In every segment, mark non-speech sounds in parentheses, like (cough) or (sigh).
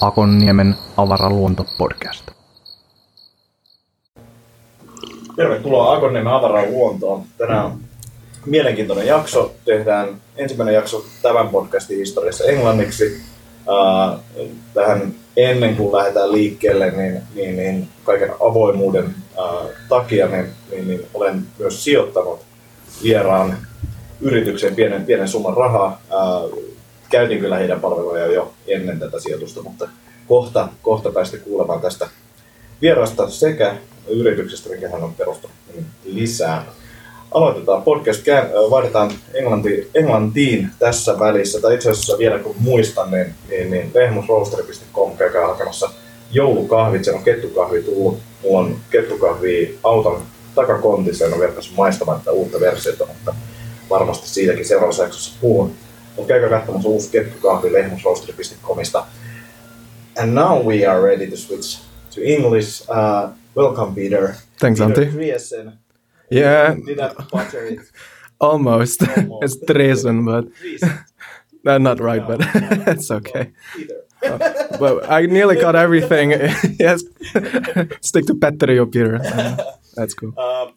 Akonniemen avaraluonto-podcast. Tervetuloa Akonniemen avaran luontoon. Tänään on mielenkiintoinen jakso. Tehdään ensimmäinen jakso tämän podcastin historiassa englanniksi. Tähän ennen kuin lähdetään liikkeelle, niin, niin, niin kaiken avoimuuden uh, takia niin, niin, niin olen myös sijoittanut vieraan yritykseen pienen, pienen summan rahaa. Uh, käytin kyllä heidän palveluja jo ennen tätä sijoitusta, mutta kohta, kohta päästä kuulemaan tästä vierasta sekä yrityksestä, minkä hän on perustanut niin lisää. Aloitetaan podcast, vaihdetaan englanti, englantiin tässä välissä, tai itse asiassa vielä kun muistan, niin, niin, niin käykää hakemassa joulukahvit, se on kettukahvi tullut, mulla on kettukahvi auton takakontissa, en ole vielä maistamaan tätä uutta versiota, mutta varmasti siitäkin seuraavassa jaksossa puhun. Mutta käykää katsomassa uusi kettukahvi lehmusroasteri.comista. And now we are ready to switch to English. Uh, welcome, Peter. Thanks, Peter Antti. Driesen. Yeah, Did I butcher it? (laughs) almost. (laughs) Almost. it's Dresen, but Driesen. no, (laughs) not right, No, but no. it's okay. (laughs) But I nearly got everything. (laughs) yes, (laughs) stick to Petteri or Peter. Uh, that's cool. Um,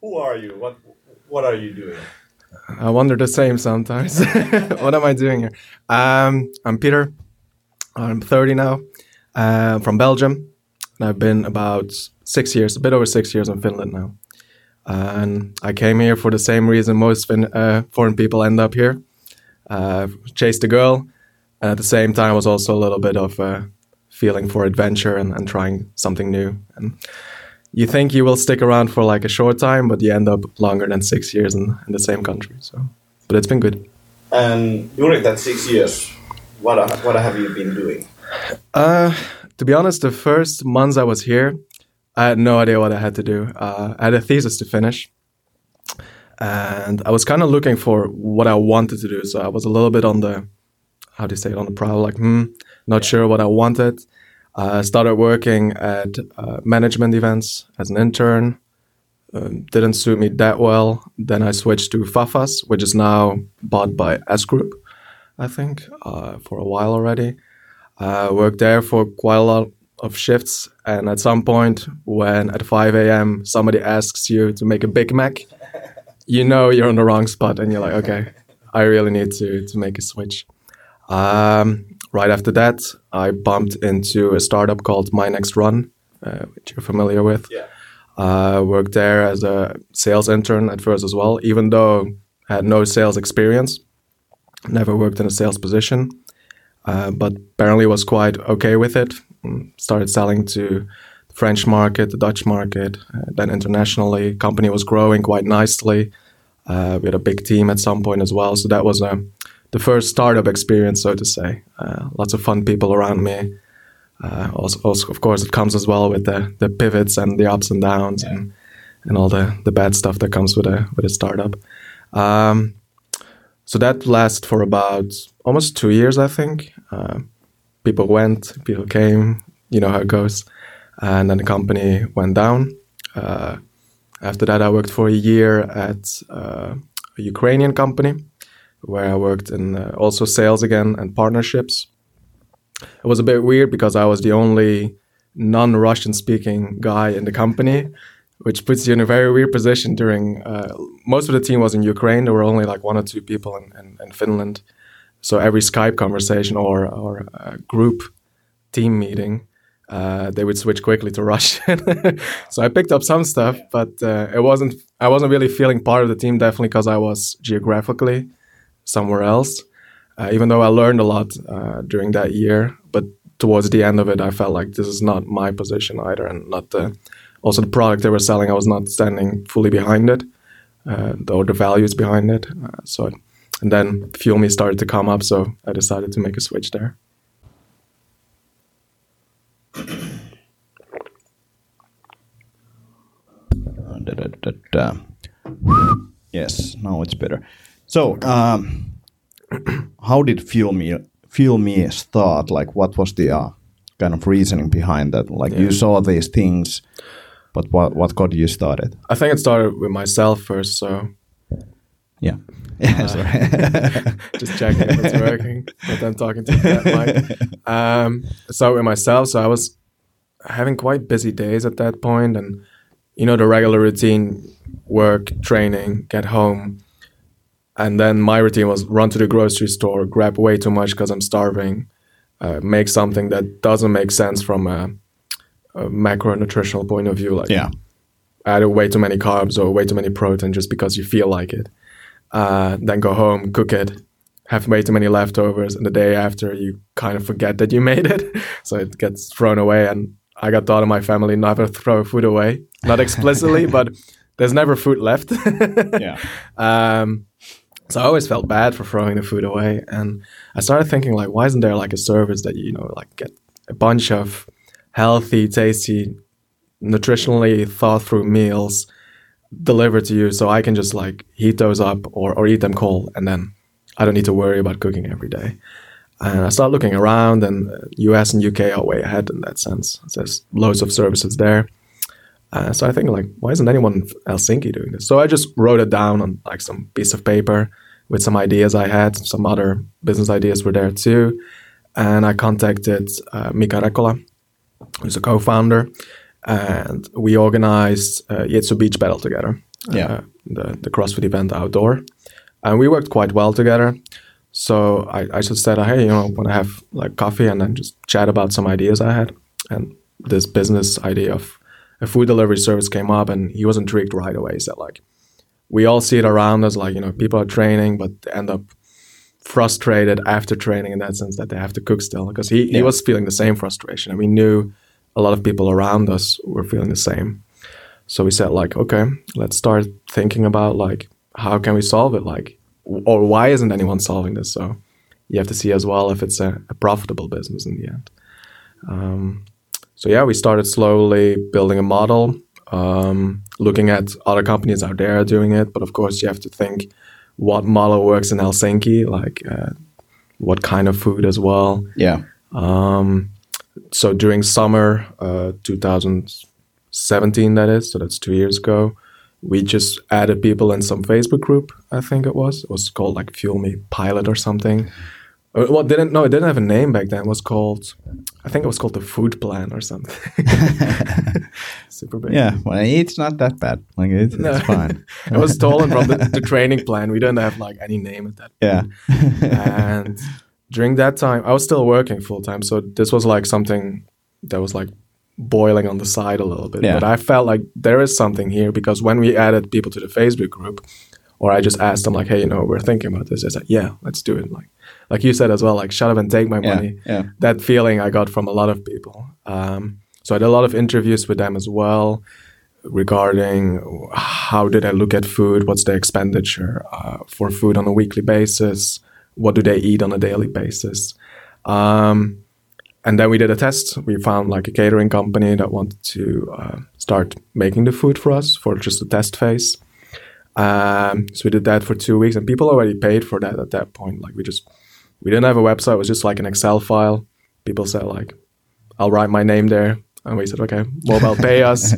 who are you? What What are you doing? I wonder the same sometimes. what am I doing here? Um, I'm Peter. I'm 30 now, uh, from Belgium. And I've been about six years, a bit over six years in Finland now. and I came here for the same reason most fin- uh, foreign people end up here. Uh, chased a girl, and at the same time was also a little bit of a feeling for adventure and, and trying something new. And you think you will stick around for like a short time, but you end up longer than six years in, in the same country. So, but it's been good. And during that six years, what What have you been doing? Uh, to be honest, the first months I was here, I had no idea what I had to do. Uh, I had a thesis to finish, and I was kind of looking for what I wanted to do. So I was a little bit on the, how do you say it, on the prowl, like, hmm, not sure what I wanted. I started working at uh, management events as an intern. Um, didn't suit me that well. Then I switched to Fafa's, which is now bought by S Group, I think, uh, for a while already. I worked there for quite a lot of shifts, and at some point, when at 5 a.m. somebody asks you to make a Big Mac, you know you're on the wrong spot, and you're like, okay, I really need to to make a switch. Um, right after that, I bumped into a startup called My Next Run, uh, which you're familiar with. Yeah. I worked there as a sales intern at first as well, even though I had no sales experience. Never worked in a sales position, uh, but apparently was quite okay with it. Mm, Started selling to the French market, the Dutch market, uh, then internationally. Company was growing quite nicely. Uh, we had a big team at some point as well, so that was uh, the first startup experience, so to say. Uh, lots of fun people around me. Uh, also, also, of course, it comes as well with the, the pivots and the ups and downs and, and all the, the bad stuff that comes with a with a startup. Um, so that lasted for about almost two years, I think. Uh, people went, people came, you know how it goes, and then the company went down. Uh, after that, I worked for a year at uh, a Ukrainian company where I worked in uh, also sales again and partnerships. It was a bit weird because I was the only non-Russian speaking guy in the company, which puts you in a very weird position. During uh, most of the team was in Ukraine. There were only like one or two people in, in, in Finland. So every Skype conversation or or uh, group team meeting, uh, they would switch quickly to (laughs) Russian. so I picked up some stuff, but uh, it wasn't. I wasn't really feeling part of the team. Definitely because I was geographically somewhere else. Uh, even though I learned a lot uh, during that year, but towards the end of it, I felt like this is not my position either, and not the also the product they were selling. I was not standing fully behind it, uh, or the values behind it. Uh, so, and then Fuel Me started to come up, so I decided to make a switch there. Yes, now it's better. So, um, (clears throat) how did Fuel Me Fuel Me start? Like, what was the uh, kind of reasoning behind that? Like, you saw these things But what what got you started? I think it started with myself first, so Yeah. Yeah. (laughs) sorry. (laughs) just checking if it's working. But then talking to that mic. (laughs) Um, so with myself, so I was having quite busy days at that point, and you know the regular routine: work, training, get home, and then my routine was run to the grocery store, grab way too much because I'm starving, uh, make something that doesn't make sense from a, a macronutritional point of view, like yeah. add way too many carbs or way too many protein just because you feel like it. Uh, then go home, cook it, have way too many leftovers, and the day after you kind of forget that you (laughs) made it, so it gets thrown away. And I got taught in my family never throw food away, not explicitly, (laughs) but there's never food left. Yeah. (laughs) Um, so I always felt bad for throwing the food away, and I started thinking like, why isn't there like a service that you know like get a bunch of healthy, tasty, nutritionally thought through meals delivered to you, so I can just like heat those up or or eat them cold, and then I don't need to worry about cooking every day. And I started looking around, and uh, U.S. and U.K. are way ahead in that sense. There's loads of services there. Uh, so I think like, why isn't anyone in Helsinki doing this? So I just wrote it down on like some piece of paper with some ideas I had. Some other business ideas were there too, and I contacted uh, Mika Rekola, who's a co-founder, and we organized uh, Jitsu Beach Battle together. Yeah. uh, the the CrossFit event outdoor, and we worked quite well together. So I, I just said, hey, you know, want to have like coffee and then just chat about some ideas I had, and this business idea of a food delivery service came up, and he was intrigued right away. He said, like, we all see it around us, like you know, people are training, but end up frustrated after training in that sense that they have to cook still because he, he was feeling the same frustration. And we knew a lot of people around us were feeling the same. So we said like okay let's start thinking about like how can we solve it? Like or why isn't anyone solving this? So you have to see as well if it's a, a profitable business in the end. Um, so yeah we started slowly building a model um, looking at other companies out there doing it but of course you have to think what model works in helsinki like uh, what kind of food as well Yeah. um, so during summer uh, 2017, that is, so that's two years ago, we just added people in some Facebook group. I think it was. It was called like Fuel Me Pilot or something. Well, didn't no, it didn't have a name back then. It was called, I think it was called the Food Plan or something. (laughs) Super big. Yeah. Well, it's not that bad. Like it's, No. it's fine. (laughs) it was stolen from the, the (laughs) training plan. We didn't have like any name at that Yeah. and during that time i was still working full time so this was like something that was like boiling on the side a little bit Yeah. but i felt like there is something here because when we added people to the facebook group or i just asked them like hey you know we're thinking about this they said yeah let's do it like like you said as well like shut up and take my Yeah, money yeah. that feeling i got from a lot of people um, so i did a lot of interviews with them as well regarding how did I look at food, what's the expenditure uh, for food on a weekly basis, what do they eat on a daily basis. Um, and then we did a test. We found like a catering company that wanted to uh, start making the food for us for just a test phase. Um, so we did that for two weeks, and people already paid for that at that point. Like we just we didn't have a website; it was just like an Excel file. People said like, "I'll write my name there," and we said, "Okay, mobile pay (laughs) us."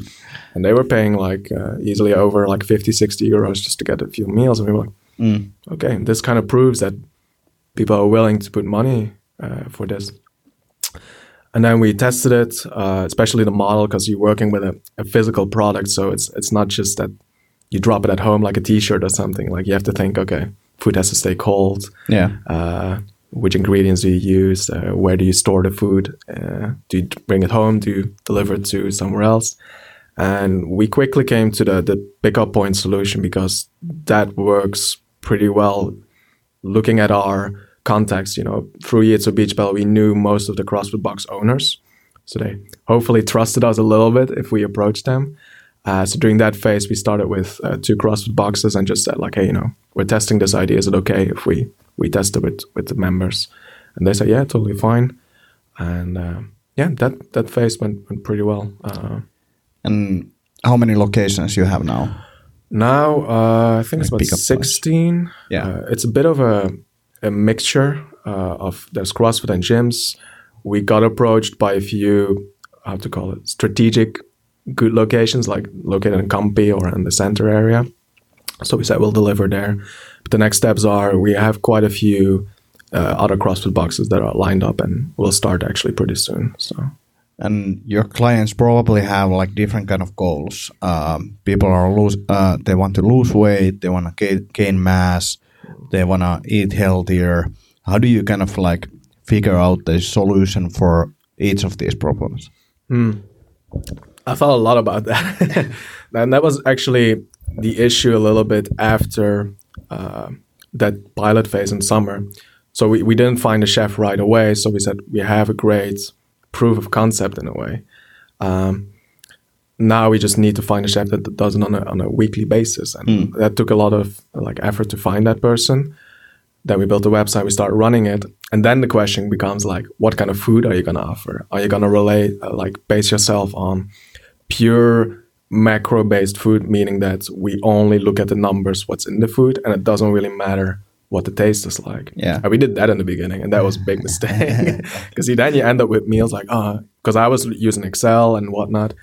and they were paying like uh, easily over like 50 60 euros just to get a few meals and we were like Mm. okay this kind of proves that people are willing to put money uh, for this and then we tested it uh, especially the model because you're working with a, a physical product so it's it's not just that you drop it at home like a t-shirt or something like you have to think okay food has to stay cold Yeah. uh, which ingredients do you use? Uh, where do you store the food? Uh, do you bring it home? Do you deliver it to somewhere else? And we quickly came to the, the pickup point solution because that works pretty well. Looking at our contacts, you know, through Yitsu Beach Bell, we knew most of the CrossFit Box owners. So they hopefully trusted us a little bit if we approached them. Uh, so during that phase, we started with uh, two CrossFit boxes and just said like, hey, you know, we're testing this idea. Is it okay if we we tested it with with the members? And they said, yeah, totally fine. And uh, yeah, that that phase went went pretty well. Uh, And how many locations you have now? now uh, I think it's about sixteen. Yeah. uh, it's a bit of a a mixture uh, of there's CrossFit and gyms. We got approached by a few how to call it strategic good locations, like located in Kamppi or in the center area. So we said we'll deliver there. But the next steps are we have quite a few uh, other CrossFit boxes that are lined up, and we'll start actually pretty soon. So and your clients probably have like different kind of goals. Um, people are lose, uh, they want to lose weight, they want to gain, gain mass, they want to eat healthier. How do you kind of like figure out the solution for each of these problems? I thought a lot about that, (laughs) and that was actually the issue a little bit after uh, that pilot phase in summer. So we, we didn't find a chef right away. So we said we have a great proof of concept in a way. Um, now we just need to find a chef that does it on a, on a weekly basis, and that took a lot of like effort to find that person. Then we built a website, we start running it, and then the question becomes like, what kind of food are you gonna offer? Are you gonna relate uh, like base yourself on pure macro-based food, meaning that we only look at the numbers, what's in the food, and it doesn't really matter what the taste is like. Yeah. And we did that in the beginning, and that was a big (laughs) mistake (laughs) because then you end up with meals like, oh, because I was using Excel and whatnot,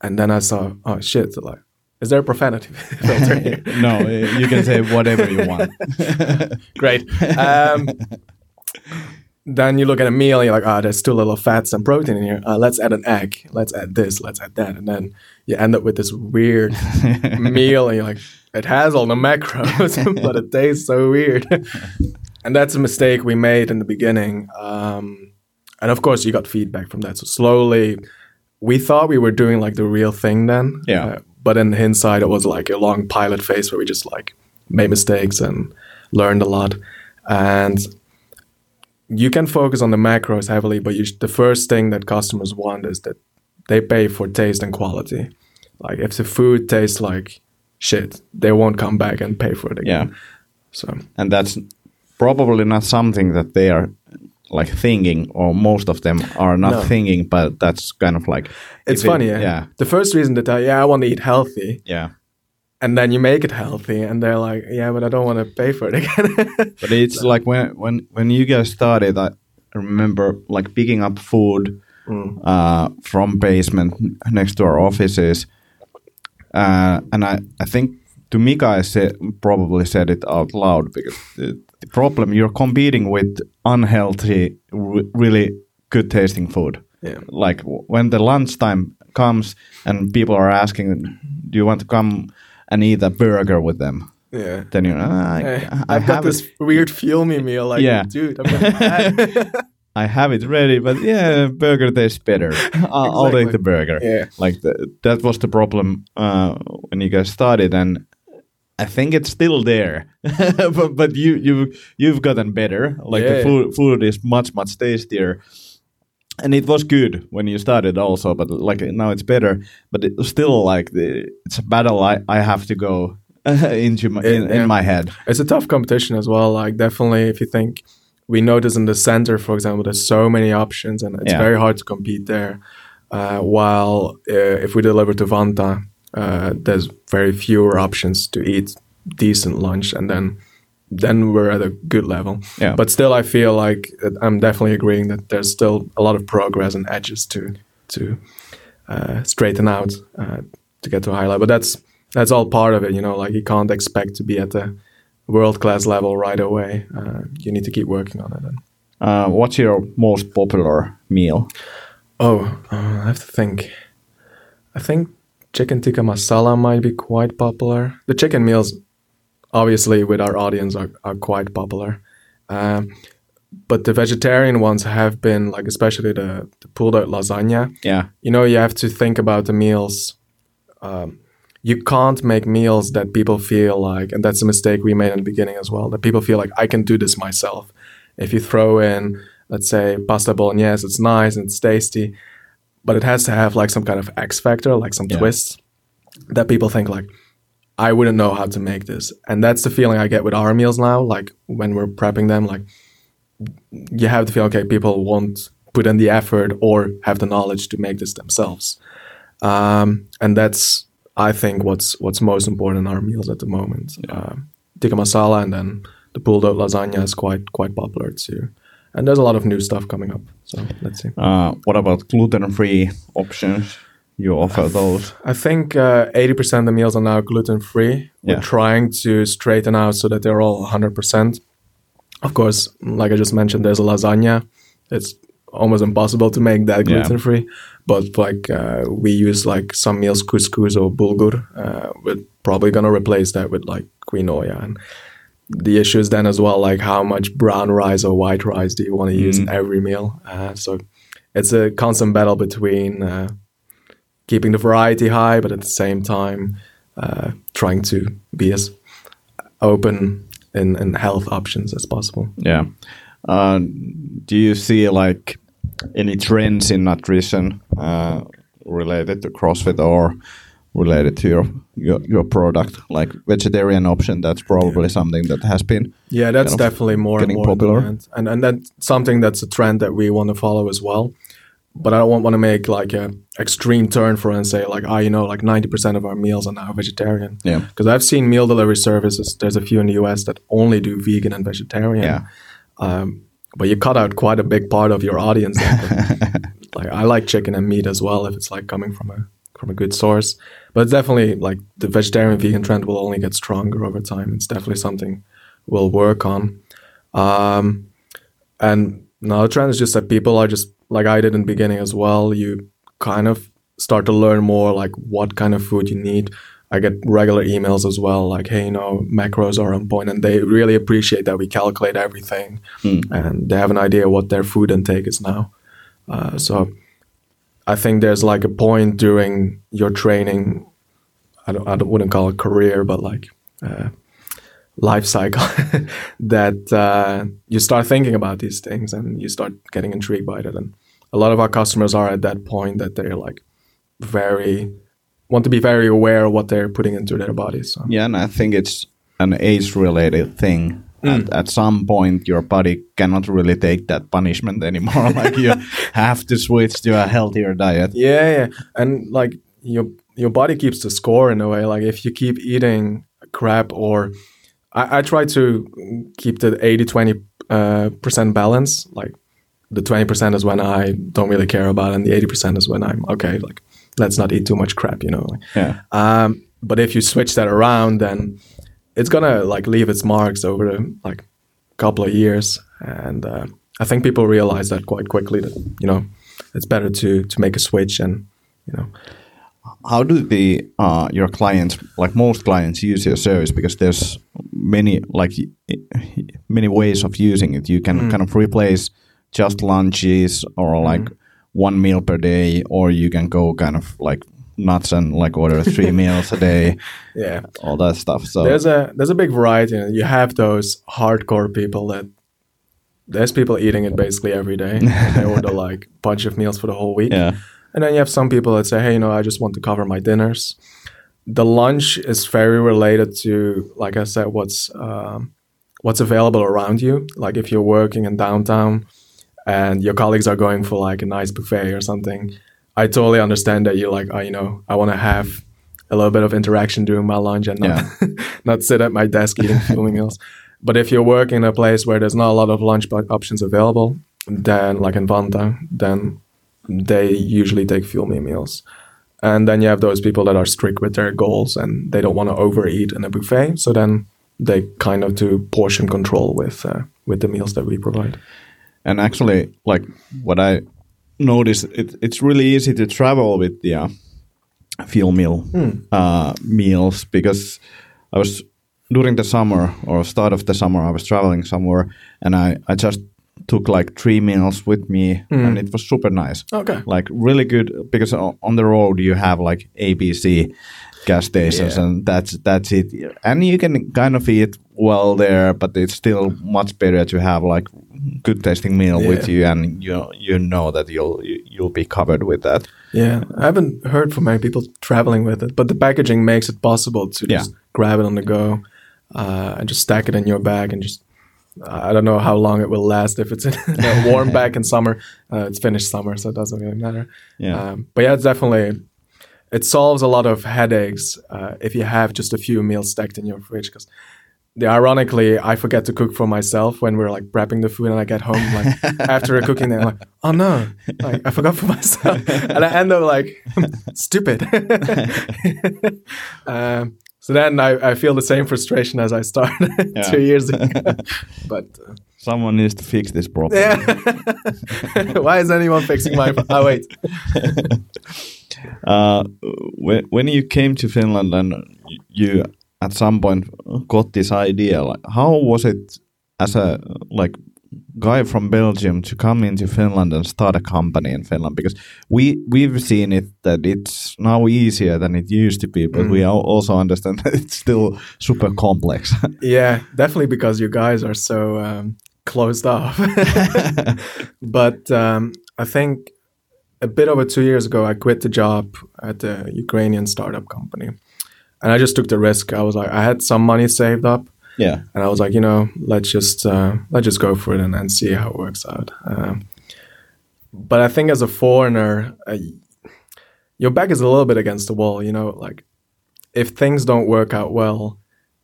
and then I saw, oh shit, like, is there a profanity (laughs) filter here? no, you can say whatever you want. Great. Um, then you look at a meal and you're like, oh, there's too little fats and protein in here. Uh, let's add an egg. Let's add this. Let's add that. And then you end up with this weird (laughs) meal and you're like, it has all the macros, (laughs) but it tastes so weird. (laughs) and that's a mistake we made in the beginning. Um, and of course, you got feedback from that. So slowly, we thought we were doing like the real thing then. Yeah. Uh, but in hindsight, it was like a long pilot phase where we just like made mistakes and learned a lot. And you can focus on the macros heavily, but you sh- the first thing that customers want is that they pay for taste and quality. Like if the food tastes like shit, they won't come back and pay for it again. Yeah. So and that's probably not something that they are like thinking or most of them are not No. thinking but that's kind of like it's if it- funny. yeah. yeah The first reason tell, yeah, I want to eat healthy, yeah and then you make it healthy, and they're like, yeah, but I don't want to pay for it again. (laughs) but it's like when when when you guys started i remember like picking up food Mm. uh, from basement next to our offices uh, and I, I think to Mika I said, probably said it out loud because the, the problem you're competing with unhealthy re- really good tasting food Yeah. like w- when the lunchtime comes and people are asking do you want to come and eat a burger with them yeah. then you're ah, I, Hey, I I've got this it, weird fuel me meal. Like, Yeah. dude, I'm gonna (laughs) I have it ready but yeah burger tastes better (laughs) I'll, I'll take the burger Yeah. like the, that was the problem uh, when you guys started and I think it's still there, (laughs) but but you you you've gotten better. Like the food food is much much tastier, and it was good when you started also. But like now it's better, but it's still like the it's a battle I, I have to go (laughs) into my, in, Yeah. in my head. it's a tough competition as well. Like definitely, if you think we notice in the center, for example, there's so many options, and it's Yeah. very hard to compete there. Uh, while uh, if we deliver to Vantaa, uh, there's very fewer options to eat decent lunch, and then then we're at a good level. Yeah. But still, I feel like I'm definitely agreeing that there's still a lot of progress and edges to to uh, straighten out uh, to get to a high level. But that's that's all part of it, you know. Like you can't expect to be at the world class level right away. Uh, you need to keep working on it. And, Uh, what's your most popular meal? oh, uh, I have to think. I think chicken tikka masala might be quite popular. The chicken meals, obviously, with our audience, are, are quite popular. Um, but the vegetarian ones have been like, especially the, the pulled oat lasagna. Yeah, you know you have to think about the meals um, you can't make meals that people feel like and that's a mistake we made in the beginning as well that people feel like i can do this myself if you throw in let's say pasta bolognese it's nice and it's tasty but it has to have like some kind of x factor like some Yeah. twist that people think like i wouldn't know how to make this. And that's the feeling i get with our meals now like when we're prepping them like you have to feel okay people won't put in the effort or have the knowledge to make this themselves. Um, and that's i think what's what's most important in our meals at the moment. Um, tikka masala and then the pulled oat lasagna is quite quite popular too. And there's a lot of new stuff coming up so let's see. Uh, what about gluten-free options? You offer those? I think uh, 80% of the meals are now gluten free. Yeah. We're trying to straighten out so that they're all 100%. Of course, like I just mentioned, there's a lasagna. It's almost impossible to make that gluten free. But like uh, we use like some meals couscous or bulgur. Uh, we're probably gonna replace that with like quinoa. And the issue is then as well like how much brown rice or white rice do you want to use in every meal? Uh, so it's a constant battle between uh, keeping the variety high, but at the same time uh, trying to be as open in, in health options as possible. Yeah. Uh, do you see like any trends in nutrition uh, related to CrossFit or related to your, your your product, like vegetarian option? That's probably something that has been. Yeah, that's definitely more and getting more popular. and and that's something that's a trend that we want to follow as well. But I don't want to make like a extreme turn for it and say like, ah, you know, like ninety percent of our meals are now vegetarian. Yeah. Because I've seen meal delivery services. There's a few in the U.S. that only do vegan and vegetarian. Yeah. Um, but you cut out quite a big part of your audience. (laughs) like I like chicken and meat as well if it's like coming from a from a good source. But it's definitely like the vegetarian vegan trend will only get stronger over time. It's definitely something we'll work on. Um, and another trend is just that people are just like I did in the beginning as well. You kind of start to learn more like what kind of food you need. I get regular emails as well, like, hey, you know, macros are on point, and they really appreciate that we calculate everything, and they have an idea what their food intake is now. Uh, so, I think there's like a point during your training. I don't, I don't, wouldn't call it career, but like uh, life cycle (laughs) that uh, you start thinking about these things and you start getting intrigued by it. And a lot of our customers are at that point that they're like very want to be very aware of what they're putting into their bodies. So. Yeah, and I think it's an age-related thing. At, at some point, your body cannot really take that punishment anymore. (laughs) like you have to switch to a healthier diet. Yeah, yeah, and like your your body keeps the score in a way. Like if you keep eating crap, or I, I try to keep the 80-20 uh, percent balance. Like the twenty percent is when I don't really care about, and the eighty percent is when I'm okay. Like let's not eat too much crap, you know. Yeah. Um, but if you switch that around, then it's gonna like leave its marks over the like couple of years, and uh, I think people realize that quite quickly. That you know, it's better to to make a switch and you know. How do the uh, your clients, like most clients, use your service? Because there's many like many ways of using it. You can kind of replace just lunches or like one meal per day, or you can go kind of like nuts and like order three (laughs) meals a day, Yeah, all that stuff. So there's a there's a big variety. and You have those hardcore people that there's people eating it basically every day. and they order (laughs) like a bunch of meals for the whole week. yeah, And then you have some people that say, hey, you know, I just want to cover my dinners. The lunch is very related to, like I said, what's um, what's available around you. Like if you're working in downtown and your colleagues are going for like a nice buffet or something, I totally understand that you're like, oh, you know, I want to have a little bit of interaction during my lunch and not, (laughs) not sit at my desk eating (laughs) fuel meals. But if you're working in a place where there's not a lot of lunch options available, then like in Vantaa, then they usually take fuel me meals. And then you have those people that are strict with their goals and they don't want to overeat in a buffet. So then they kind of do portion control with uh, with the meals that we provide. And actually, like what I noticed, it, it's really easy to travel with the uh, fuel meal uh, meals because I was during the summer or start of the summer, I was traveling somewhere and I, I just took like three meals with me and it was super nice. Okay. Like really good because on the road you have like ABC gas stations Yeah. and that's that's it. And you can kind of eat well there, but it's still much better to have like good tasting meal with you and you you know that you'll you- you'll be covered with that. Yeah, I haven't heard from many people traveling with it, but the packaging makes it possible to Yeah. just grab it on the go uh, and just stack it in your bag and just. I don't know how long it will last. If it's in (laughs) a warm (laughs) bag in summer, uh, it's finished summer, so it doesn't really matter. Yeah. Um, but yeah, it's definitely it solves a lot of headaches uh, if you have just a few meals stacked in your fridge because ironically, I forget to cook for myself when we're like prepping the food, and I get home like (laughs) after cooking, then I'm like, oh no, like I forgot for myself, (laughs) and I end up like stupid. (laughs) um, so then I, I feel the same frustration as I started Yeah. two years ago. but uh, Someone needs to fix this problem. yeah, why is anyone fixing my? Oh wait, Uh, when, when you came to Finland and you at some point got this idea, like how was it as a like guy from Belgium to come into Finland and start a company in Finland? Because we we've seen it that it's now easier than it used to be, but we also understand (laughs) that it's still super complex. (laughs) yeah, definitely because you guys are so um, closed off. (laughs) but um, I think a bit over two years ago, I quit the job at a Ukrainian startup company, and I just took the risk. I was like, I had some money saved up, yeah, and I was like, you know, let's just uh, let's just go for it and, and see how it works out. Um, but I think as a foreigner, uh, your back is a little bit against the wall. You know, like if things don't work out well,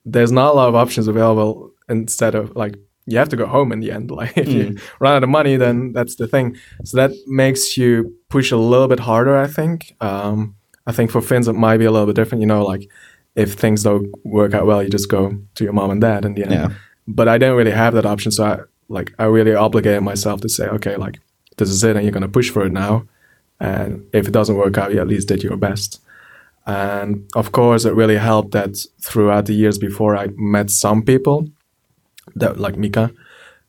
there's not a lot of options available. Instead of like you have to go home in the end. (laughs) Like if you run out of money, then that's the thing. So that makes you push a little bit harder. I think. Um, I think for Finns it might be a little bit different. You know, like if things don't work out well, you just go to your mom and dad in the end. Yeah. But I didn't really have that option, so I like I really obligated myself to say, okay, like this is it, and you're gonna push for it now. And if it doesn't work out, you at least did your best. And of course, it really helped that throughout the years before, I met some people that like Mika,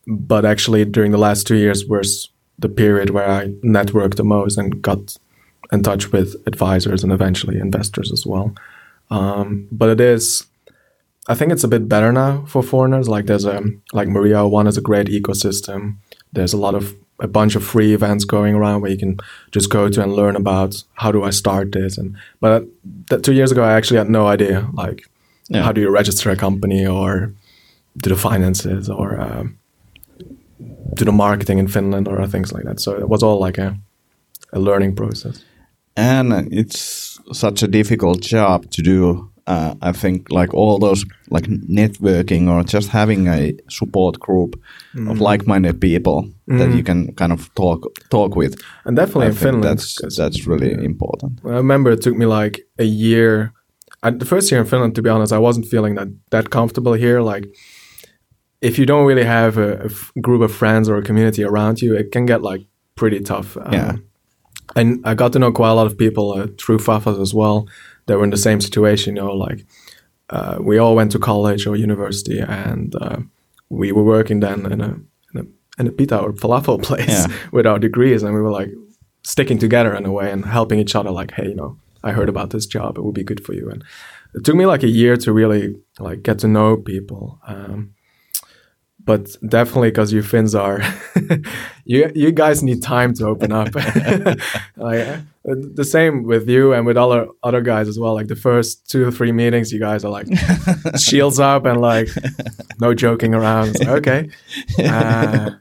but actually during the last two years was the period where I networked the most and got in touch with advisors and eventually investors as well. Um, but it is, I think it's a bit better now for foreigners. Like there's a like Maria 01 is a great ecosystem. There's a lot of a bunch of free events going around where you can just go to and learn about how do I start this. And but that two years ago, I actually had no idea like Yeah. how do you register a company or do the finances or um, do the marketing in Finland or things like that. So it was all like a a learning process. and it's such a difficult job to do. Uh, I think like all those like networking or just having a support group of like-minded people that you can kind of talk talk with. And definitely I in Finland, that's that's really important. I remember it took me like a year. I, the first year in Finland, to be honest, I wasn't feeling that that comfortable here. Like, if you don't really have a, group of friends or a community around you, it can get like pretty tough. Um, Yeah. And I got to know quite a lot of people uh, through Fafa's as well. That were in the same situation. You know, like uh, we all went to college or university, and uh, we were working then in a in a, in a pita or falafel (laughs) place Yeah. with our degrees, and we were like sticking together in a way and helping each other. Like, hey, you know, I heard about this job; it would be good for you. And it took me like a year to really like get to know people. Um, but definitely because you Finns are, (laughs) you you guys need time to open up. (laughs) like the same with you and with other other guys as well. Like the first two or three meetings, you guys are like (laughs) shields up and like no joking around. Like, okay, uh,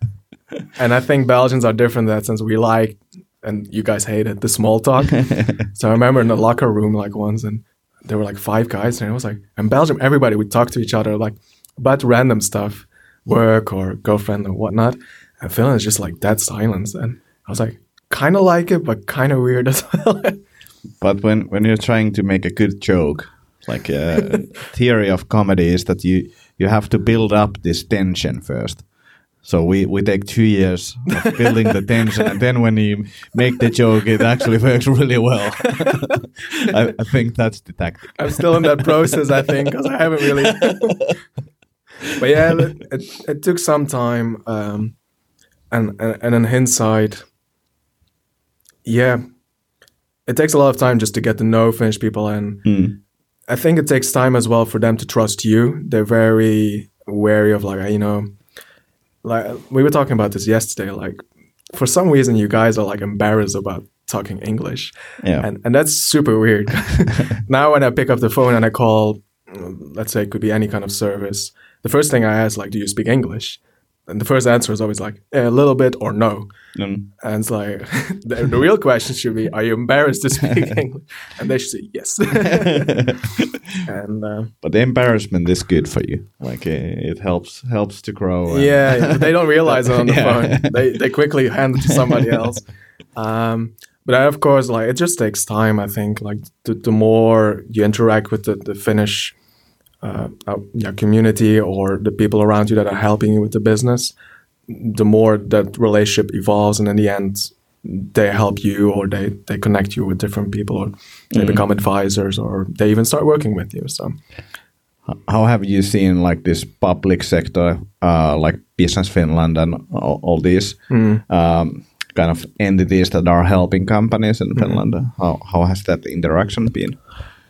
and I think Belgians are different in that sense. We like, and you guys hate it, the small talk. so I remember in the locker room like once, and there were like five guys, and it was like in Belgium, everybody would talk to each other like about random stuff, work or girlfriend or whatnot. And Finland is just like dead silence, and I was like, kind of like it, but kind of weird as well. (laughs) But when when you're trying to make a good joke, like uh, (laughs) theory of comedy is that you you have to build up this tension first. So we, we take two years of building the tension, and then when you make the joke, it actually works really well. (laughs) I, I think that's the tactic. I'm still in that process, I think, because I haven't really. But yeah, it, it, it took some time, um, and, and and in hindsight, yeah, it takes a lot of time just to get to know Finnish people, and I think it takes time as well for them to trust you. They're very wary of like you know, like we were talking about this yesterday. Like for some reason, you guys are like embarrassed about talking English. Yeah. And and that's super weird. (laughs) now when I pick up the phone and I call, mm, let's say it could be any kind of service, the first thing I ask like, do you speak English? and the first answer is always like a little bit or no. Mm. And it's like (laughs) the, the real question should be, are you embarrassed to speak (laughs) English? And they should say yes. (laughs) and uh, but the embarrassment is good for you. Like uh, it helps helps to grow. yeah, they don't realize it on the Yeah. phone. They they quickly hand it to somebody else. Um, but I, of course, like it just takes time. I think like the, the more you interact with the, the Finnish uh, uh, yeah, community or the people around you that are helping you with the business, the more that relationship evolves, and in the end, they help you or they they connect you with different people, or they become advisors, or they even start working with you. So. How have you seen like this public sector, uh, like Business Finland and all, all these um, kind of entities that are helping companies in Finland? How how has that interaction been?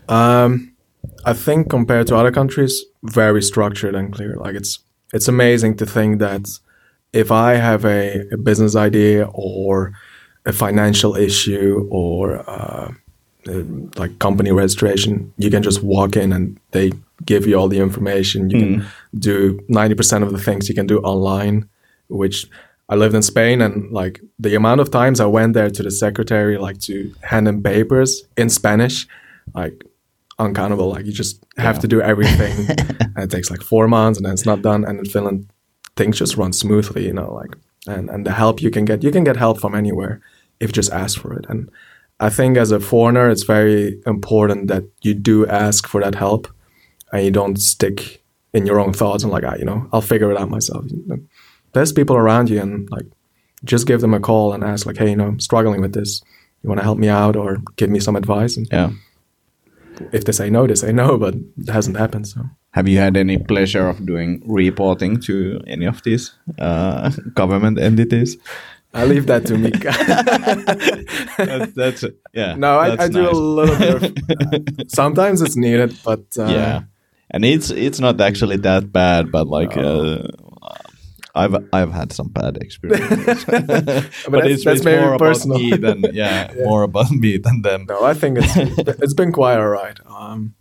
Um, I think compared to other countries, very structured and clear. Like it's it's amazing to think that if I have a, a business idea or a financial issue or uh, uh, like company registration, you can just walk in and they give you all the information. You can do ninety percent of the things you can do online, which I lived in Spain and like the amount of times I went there to the secretary like to hand in papers in Spanish, like uncountable. Like you just have to do everything, (laughs) and it takes like four months, and then it's not done. And in Finland, things just run smoothly, you know. Like and and the help you can get, you can get help from anywhere if you just ask for it. And I think as a foreigner, it's very important that you do ask for that help, and you don't stick in your own thoughts and like, ah, you know, I'll figure it out myself. There's people around you, and like, just give them a call and ask, like, hey, you know, I'm struggling with this. You want to help me out or give me some advice? And Yeah. If they say no, they say no, but it hasn't happened. So Have you had any pleasure of doing reporting to any of these uh, government entities? I leave that to Mika. (laughs) That's, that's yeah. no, I, I do nice. a little bit. Of, uh, (laughs) sometimes it's needed, but uh, yeah, and it's it's not actually that bad, but like. Uh, I've I've had some bad experiences, (laughs) (laughs) but, that's- it's, that's it's more personal. about me than (laughs) yeah, more about me than them. No, I think it's it's been quite alright. Um,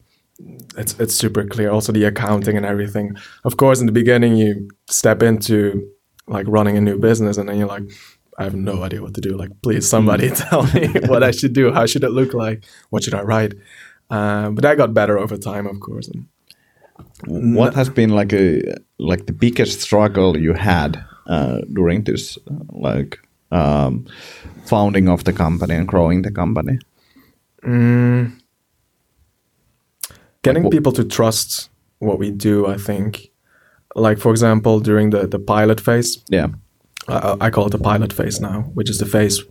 it's it's super clear. Also, the accounting and everything. Of course, in the beginning, you step into like running a new business, and then you're like, I have no idea what to do. Like, please, somebody tell me what I should do. How should it look like? What should I write? Uh, but I got better over time, of course. And What has been like a like the biggest struggle you had uh, during this uh, like um, founding of the company and growing the company? getting wh- people to trust what we do, I think. Like, for example, during the, the pilot phase, Yeah, I, I call it the pilot phase now, which is the phase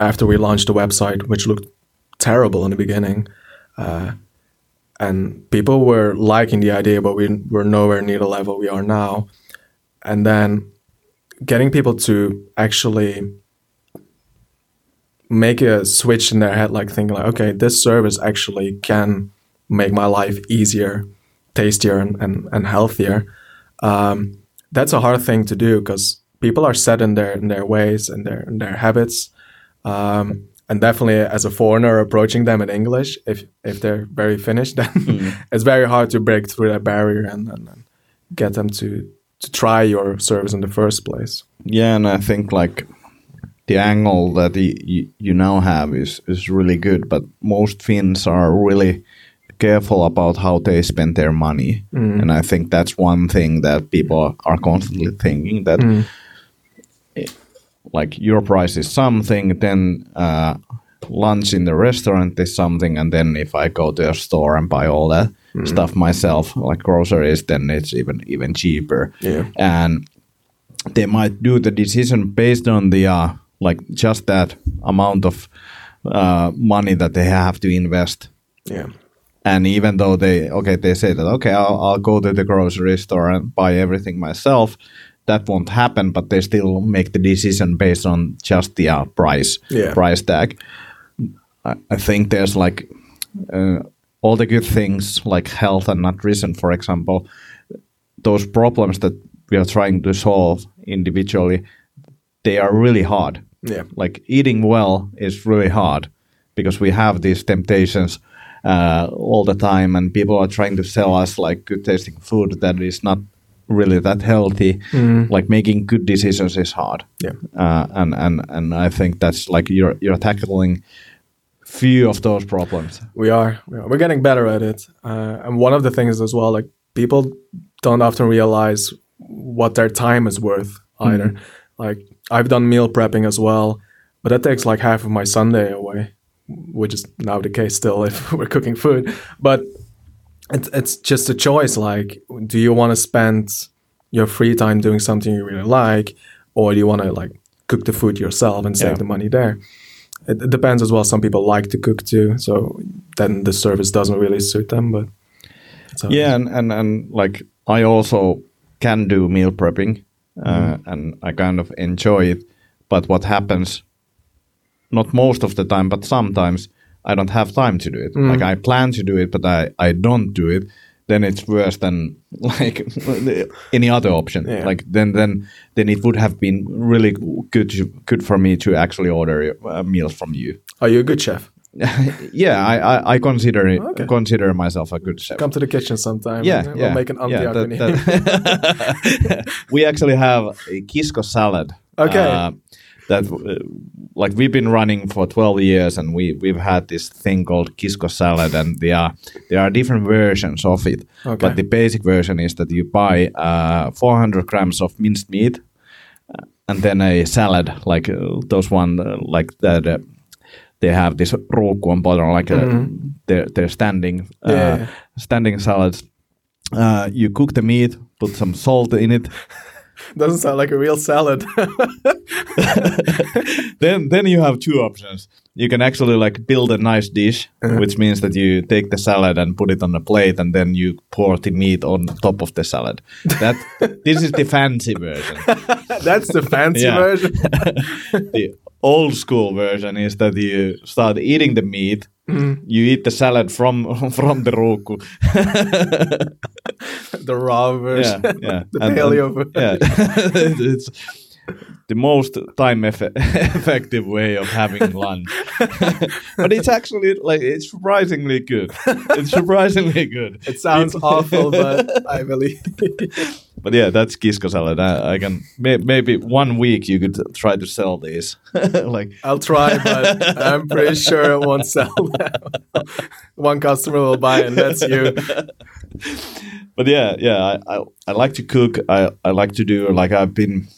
after we launched the website, which looked terrible in the beginning. Uh, and people were liking the idea, but we were nowhere near the level we are now. And then getting people to actually make a switch in their head, like thinking like, okay, this service actually can make my life easier, tastier, and, and, and healthier. Um, that's a hard thing to do because people are set in their in their ways and their in their habits. Um, and definitely as a foreigner approaching them in English, if if they're very Finnish, (laughs) then hmm. it's very hard to break through that barrier and, and, and get them to to try your service in the first place. yeah, and I think like the angle that y- y- you now have is is really good, but most Finns are really careful about how they spend their money, hmm. and I think that's one thing that people are constantly thinking that. Hmm. Like your price is something, then uh, lunch in the restaurant is something, and then if I go to a store and buy all that stuff myself, like groceries, then it's even even cheaper. Yeah. And they might do the decision based on the uh, like just that amount of uh, money that they have to invest. Yeah. And even though they okay, they say that okay, I'll, I'll go to the grocery store and buy everything myself. That won't happen, but they still make the decision based on just the uh, price Yeah. price tag. I, I think there's like uh, all the good things like health and nutrition, for example. Those problems that we are trying to solve individually, they are really hard Yeah. like eating well is really hard because we have these temptations uh, all the time and people are trying to sell us like good tasting food that is not really that healthy. Like making good decisions is hard. Yeah. Uh, and and and I think that's like you're you're tackling few of those problems. We are. We are. We're getting better at it. Uh, and one of the things as well, like people don't often realize what their time is worth either. Like I've done meal prepping as well, but that takes like half of my Sunday away, which is now the case still if (laughs) we're cooking food. But it's it's just a choice. Like, do you want to spend your free time doing something you really like, or do you want to like cook the food yourself and save Yeah. the money there? It, it depends as well. Some people like to cook too, so then the service doesn't really suit them. But it Yeah, and, and and like I also can do meal prepping, uh, and I kind of enjoy it. But what happens? Not most of the time, but sometimes I don't have time to do it. Like I plan to do it, but I I don't do it. Then it's worse than (laughs) like any other option. Yeah. Like then then then it would have been really good good for me to actually order uh, meals from you. Are you a good chef? (laughs) yeah, I I, I consider it, Okay. consider myself a good chef. Come to the kitchen sometime. Yeah, and yeah. We'll make an yeah, that- that- (laughs) we actually have a Kisko salad. Okay. uh, that uh, like we've been running for 12 years and we we've had this thing called Kisko salad and there are there are different versions of it. Okay. But the basic version is that you buy uh, 400 grams of minced meat uh, and then a salad like uh, those one uh, like that uh, they have this ruukku on bottom like uh, they're, they're standing uh, Mm-hmm. Yeah. standing salads uh, you cook the meat put some salt in it Doesn't sound like a real salad. (laughs) then then you have two options. You can actually like build a nice dish uh-huh. which means that you take the salad and put it on a plate and then you pour the meat on top of the salad. That (laughs) this is the fancy version. (laughs) That's the fancy version. the old school version is that you start eating the meat Mm. you eat the salad from (laughs) from the ruukku (laughs) the raw version. yeah yeah. (laughs) The And- paleo version. yeah it's the most time eff- effective way of having lunch. But it's actually like it's surprisingly good. It's surprisingly good. It sounds awful, but I believe. But yeah that's kisko salad i, I can may, maybe one week you could try to sell these (laughs) like I'll try, but I'm pretty sure it won't sell. (laughs) One customer will buy, and that's you. (laughs) but yeah, yeah, I, I, I like to cook. I, I like to do like I've been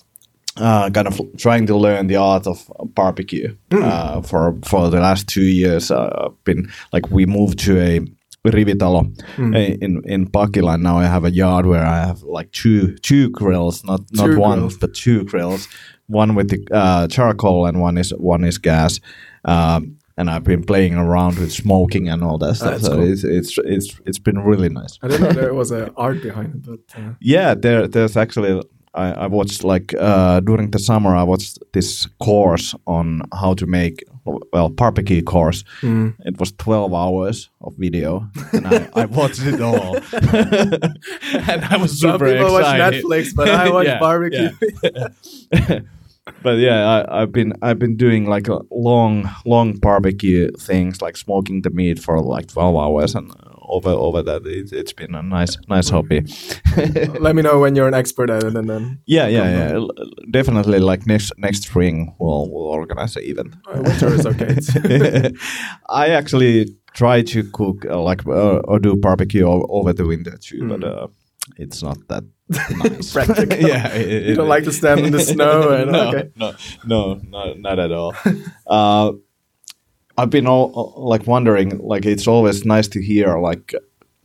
uh, kind of trying to learn the art of barbecue uh, for for the last two years. Uh, I've been like we moved to a Rivitalo uh, in in Pakila. Now I have a yard where I have like two two grills, not not Two one but two grills. One with the uh, charcoal and one is one is gas. Um, and I've been playing around with smoking and all that stuff. So cool. it's it's it's it's been really nice. I didn't know there was an art behind it, but uh, (laughs) Yeah, there there's actually I, I watched like uh, during the summer I watched this course on how to make well barbecue course. Hmm. It was twelve hours of video, and I, I watched it all, (laughs) and I was some super people watch. Netflix, but I watch (laughs) Yeah, barbecue. yeah. (laughs) but yeah, I, I've been I've been doing like a long long barbecue things, like smoking the meat for like twelve hours, and over over that it, it's been a nice nice hobby. (laughs) Let me know when you're an expert at it, and then Yeah, yeah, yeah. L- Definitely, like next next spring, we'll we'll organize an event. uh, winter is okay. (laughs) I actually try to cook uh, like uh, or do barbecue over the winter too, but uh, it's not that (laughs) nice. Practical. yeah, it- you don't like to stand in the snow, and no, okay. no, no, no, not at all. uh, I've been all like wondering, like it's always nice to hear like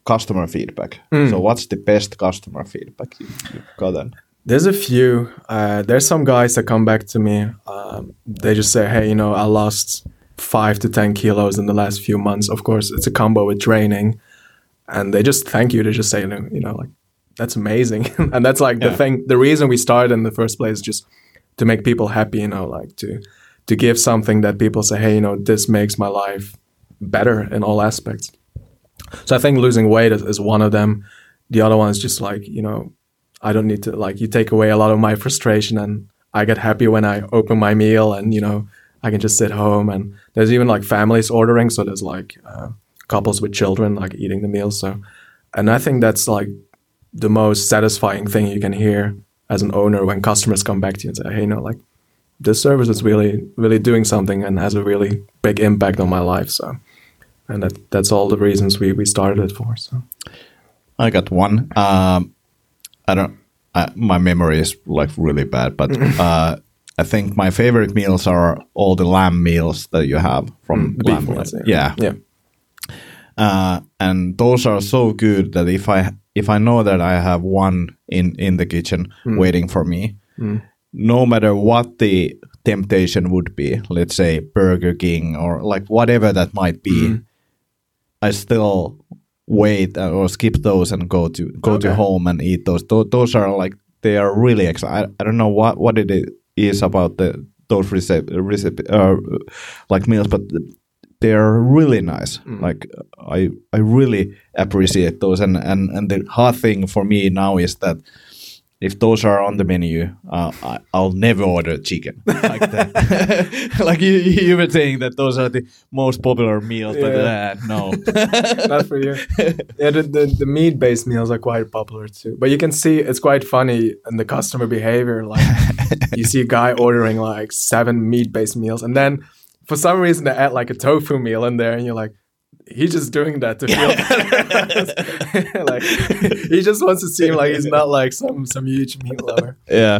customer feedback. Hmm. So, what's the best customer feedback you, you've gotten? There's a few. Uh, there's some guys that come back to me. Um, they just say, "Hey, you know, I lost five to ten kilos in the last few months." Of course, it's a combo with training, and they just thank you. They just say, you know, like that's amazing, (laughs) and that's like the thing. The reason we started in the first place, just to make people happy. You know, like to to give something that people say, "Hey, you know, this makes my life better in all aspects." So I think losing weight is, is one of them. The other one is just like you know I don't need to like you take away a lot of my frustration and I get happy when I open my meal and you know I can just sit home and there's even like families ordering so there's like uh, couples with children like eating the meal so and I think that's like the most satisfying thing you can hear as an owner when customers come back to you and say, "Hey, you know like this service is really really doing something and has a really big impact on my life." So, and that that's all the reasons we we started it for. So, I got one. Um, I don't. Uh, my memory is like really bad, but (laughs) uh, I think my favorite meals are all the lamb meals that you have from Mm, lamb. ones, yeah. yeah. Uh, and those are so good that if I if I know that I have one in in the kitchen waiting for me, no matter what the temptation would be, let's say Burger King or like whatever that might be, I still wait uh, or skip those and go to go to home and eat those. Tho- those are like they are really exciting. I, I don't know what what it is about the those recipe, recipe uh, like meals, but they are really nice. Like I I really appreciate those. And and and the hard thing for me now is that. If those are on the menu, uh, I, I'll never order chicken (laughs) like that. (laughs) like you, you were saying that those are the most popular meals, but Yeah. uh, no. (laughs) not for you. yeah, the, the, the meat based meals are quite popular too. But you can see it's quite funny in the customer behavior. Like you see a guy ordering like seven meat based meals, and then for some reason they add like a tofu meal in there, and you're like, he's just doing that to feel (laughs) better. (laughs) like he just wants to seem like he's not like some some huge meat lover. yeah.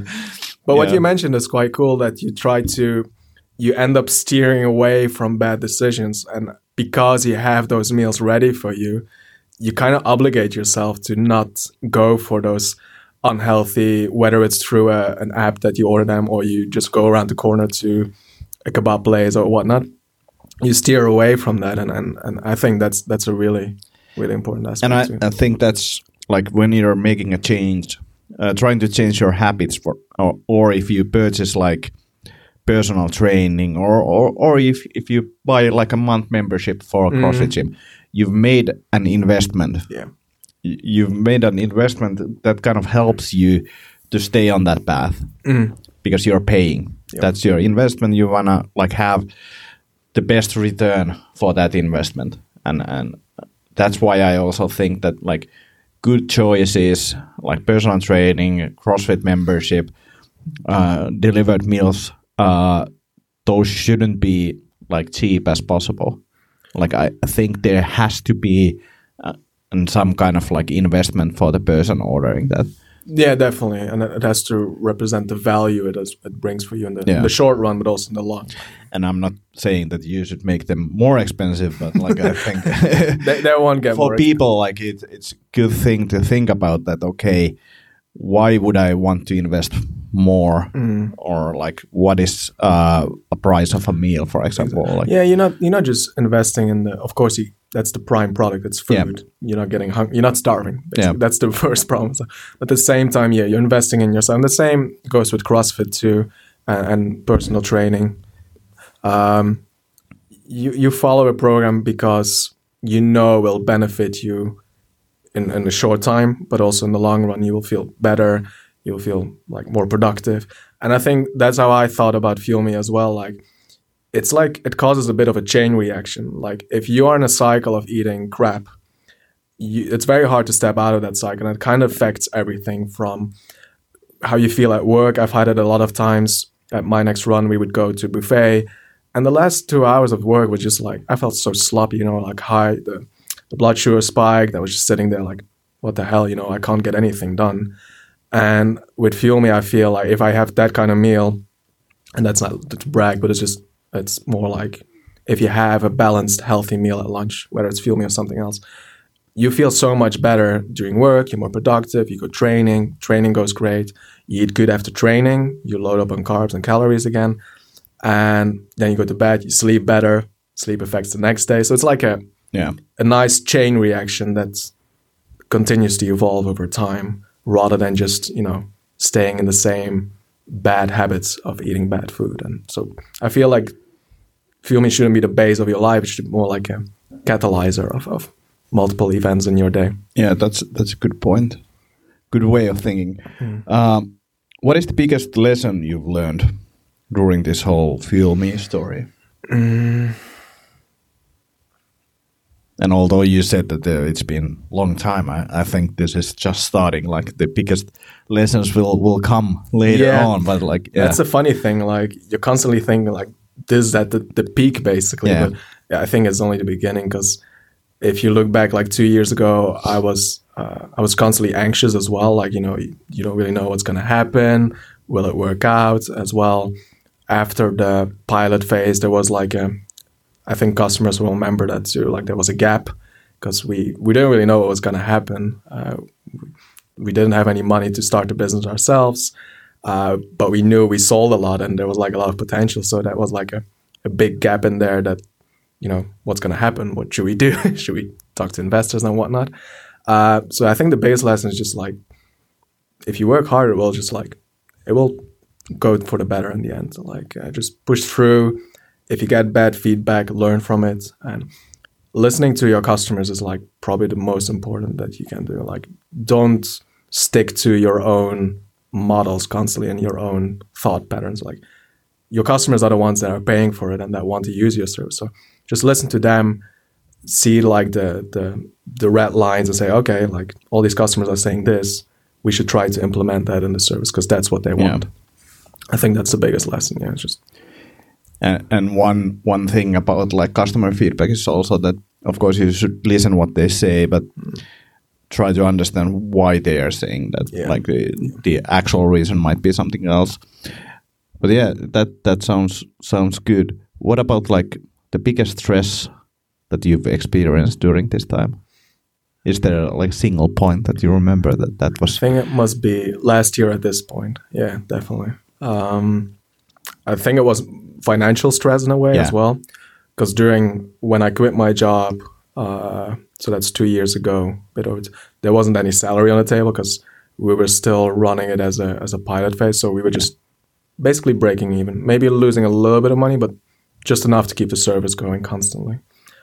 But what Yeah. you mentioned is quite cool that you try to, you end up steering away from bad decisions. And because you have those meals ready for you, you kind of obligate yourself to not go for those unhealthy, whether it's through a, an app that you order them or you just go around the corner to a kebab place or whatnot. You steer away from that. And, and, and I think that's that's a really, really important aspect. And I, too. I think that's like when you're making a change, uh, trying to change your habits for, or, or if you purchase like personal training or, or, or if, if you buy like a month membership for a CrossFit gym, you've made an investment. yeah. You've made an investment that kind of helps you to stay on that path because you're paying. That's your investment. You wanna like have the best return for that investment, and and that's why I also think that like good choices like personal training, CrossFit membership, uh, delivered meals, uh, those shouldn't be like cheap as possible. Like I think there has to be uh, some kind of like investment for the person ordering that. Yeah, definitely, and it has to represent the value it, is, it brings for you in the, Yeah. the short run, but also in the long. And I'm not saying that you should make them more expensive, but like I think (laughs) They, they won't get (laughs) for more. people like it, it's a good thing to think about that okay why would i want to invest more Mm. or like what is uh, a price of a meal for example like yeah, you're not you're not just investing in the. Of course, you, that's the prime product. It's food. Yeah. You're not getting hungry. You're not starving. basically. Yeah. that's the (laughs) first problem. So, at the same time, yeah, you're investing in yourself. And the same goes with CrossFit too, and, and personal training. Um, you you follow a program because you know it will benefit you in, in a short time, but also in the long run, you will feel better. You'll feel like more productive. And I think that's how I thought about Fuel Me as well. Like, it's like it causes a bit of a chain reaction. Like, if you are in a cycle of eating crap, you, it's very hard to step out of that cycle. And it kind of affects everything from how you feel at work. I've had it a lot of times. At my next run, we would go to buffet, and the last two hours of work was just like I felt so sloppy, you know, like high the the blood sugar spiked. I was just sitting there like, what the hell, you know, I can't get anything done. And with Fuel Me, I feel like if I have that kind of meal, and that's not to brag, but it's just it's more like if you have a balanced, healthy meal at lunch, whether it's Fuel Me or something else, you feel so much better during work. You're more productive. You go training. Training goes great. You eat good after training. You load up on carbs and calories again, and then you go to bed. You sleep better. Sleep affects the next day. So it's like a yeah a nice chain reaction that continues to evolve over time rather than just you know staying in the same bad habits of eating bad food and so i feel like fuel me shouldn't be the base of your life it should be more like a catalyzer of, of multiple events in your day yeah that's that's a good point good way of thinking um, what is the biggest lesson you've learned during this whole fuel me story And although you said that uh, it's been a long time, I, I think this is just starting. Like the biggest lessons will will come later Yeah. on. But like, yeah, That's a funny thing. Like you're constantly thinking like this is at the, the peak basically. Yeah. But yeah, I think it's only the beginning because if you look back like two years ago, I was uh, I was constantly anxious as well. Like you know you, you don't really know what's gonna happen. Will it work out as well? After the pilot phase, there was like a I think customers will remember that too. Like there was a gap because we we didn't really know what was gonna happen. Uh, we didn't have any money to start the business ourselves. Uh, but we knew we sold a lot and there was like a lot of potential. So that was like a, a big gap in there that, you know, what's going to happen? What should we do? (laughs) should we talk to investors and whatnot? Uh, so I think the biggest lesson is just like, if you work hard, it will just like, it will go for the better in the end. Like uh, just push through. If you get bad feedback, learn from it. And listening to your customers is like probably the most important that you can do. Like don't stick to your own models constantly and your own thought patterns. Like your customers are the ones that are paying for it and that want to use your service. So just listen to them, see like the the the red lines and say, okay, like all these customers are saying this. We should try to implement that in the service because that's what they Yeah. want. I think that's the biggest lesson. Yeah, just And, and one one thing about like customer feedback is also that of course you should listen what they say, but mm. Try to understand why they are saying that. Yeah. Like the, the actual reason might be something else. But yeah, that that sounds sounds good. What about like the biggest stress that you've experienced during this time? Is there like a single point that you remember that that was I think it must be last year at this point. Yeah, definitely. Um, I think it was financial stress in a way Yeah. as well, because during when I quit my job, uh, so that's two years ago, bit over, t- there wasn't any salary on the table because we were still running it as a as a pilot phase. So we were just basically breaking even, maybe losing a little bit of money, but just enough to keep the service going constantly.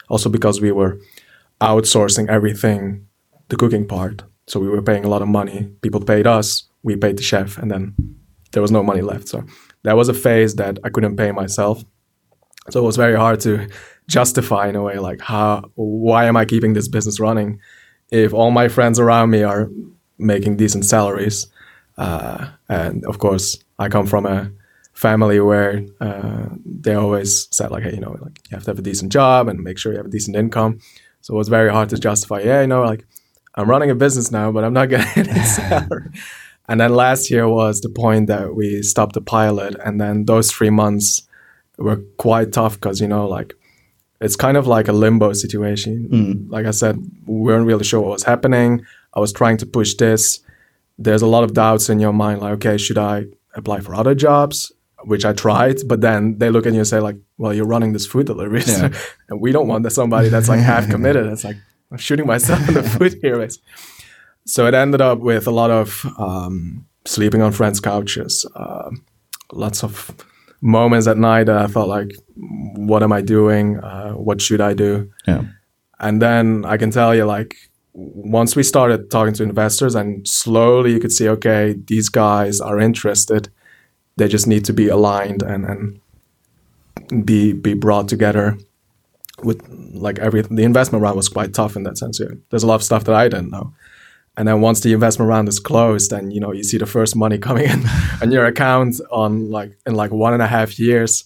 Also because we were outsourcing everything, the cooking part. So we were paying a lot of money. People paid us, we paid the chef, and then there was no money left. So that was a phase that I couldn't pay myself. So it was very hard to justify in a way like how why am I keeping this business running if all my friends around me are making decent salaries? Uh, and of course, I come from a family where uh, they always said like, hey, you know, like you have to have a decent job and make sure you have a decent income. So it was very hard to justify. Yeah, you know, like I'm running a business now, but I'm not getting (laughs) any salary. (laughs) And then last year was the point that we stopped the pilot, and then those three months were quite tough because you know, like it's kind of like a limbo situation. Like I said, we weren't really sure what was happening. I was trying to push this. There's a lot of doubts in your mind, like, okay, should I apply for other jobs? Which I tried, but then they look at you and say, like, well, you're running this food delivery, Yeah. (laughs) and we don't want that somebody that's like half committed. It's like I'm shooting myself in the (laughs) foot here. So it ended up with a lot of um, sleeping on friends' couches, um lots of moments at night that I felt like, what am I doing? Uh, what should I do? yeah. And then I can tell you, like, once we started talking to investors, and slowly you could see, okay, these guys are interested. They just need to be aligned and and be be brought together. With like every the investment round was quite tough in that sense. Yeah. There's a lot of stuff that I didn't know. And then once the investment round is closed, and you know you see the first money coming in (laughs) on your account on like in like one and a half years,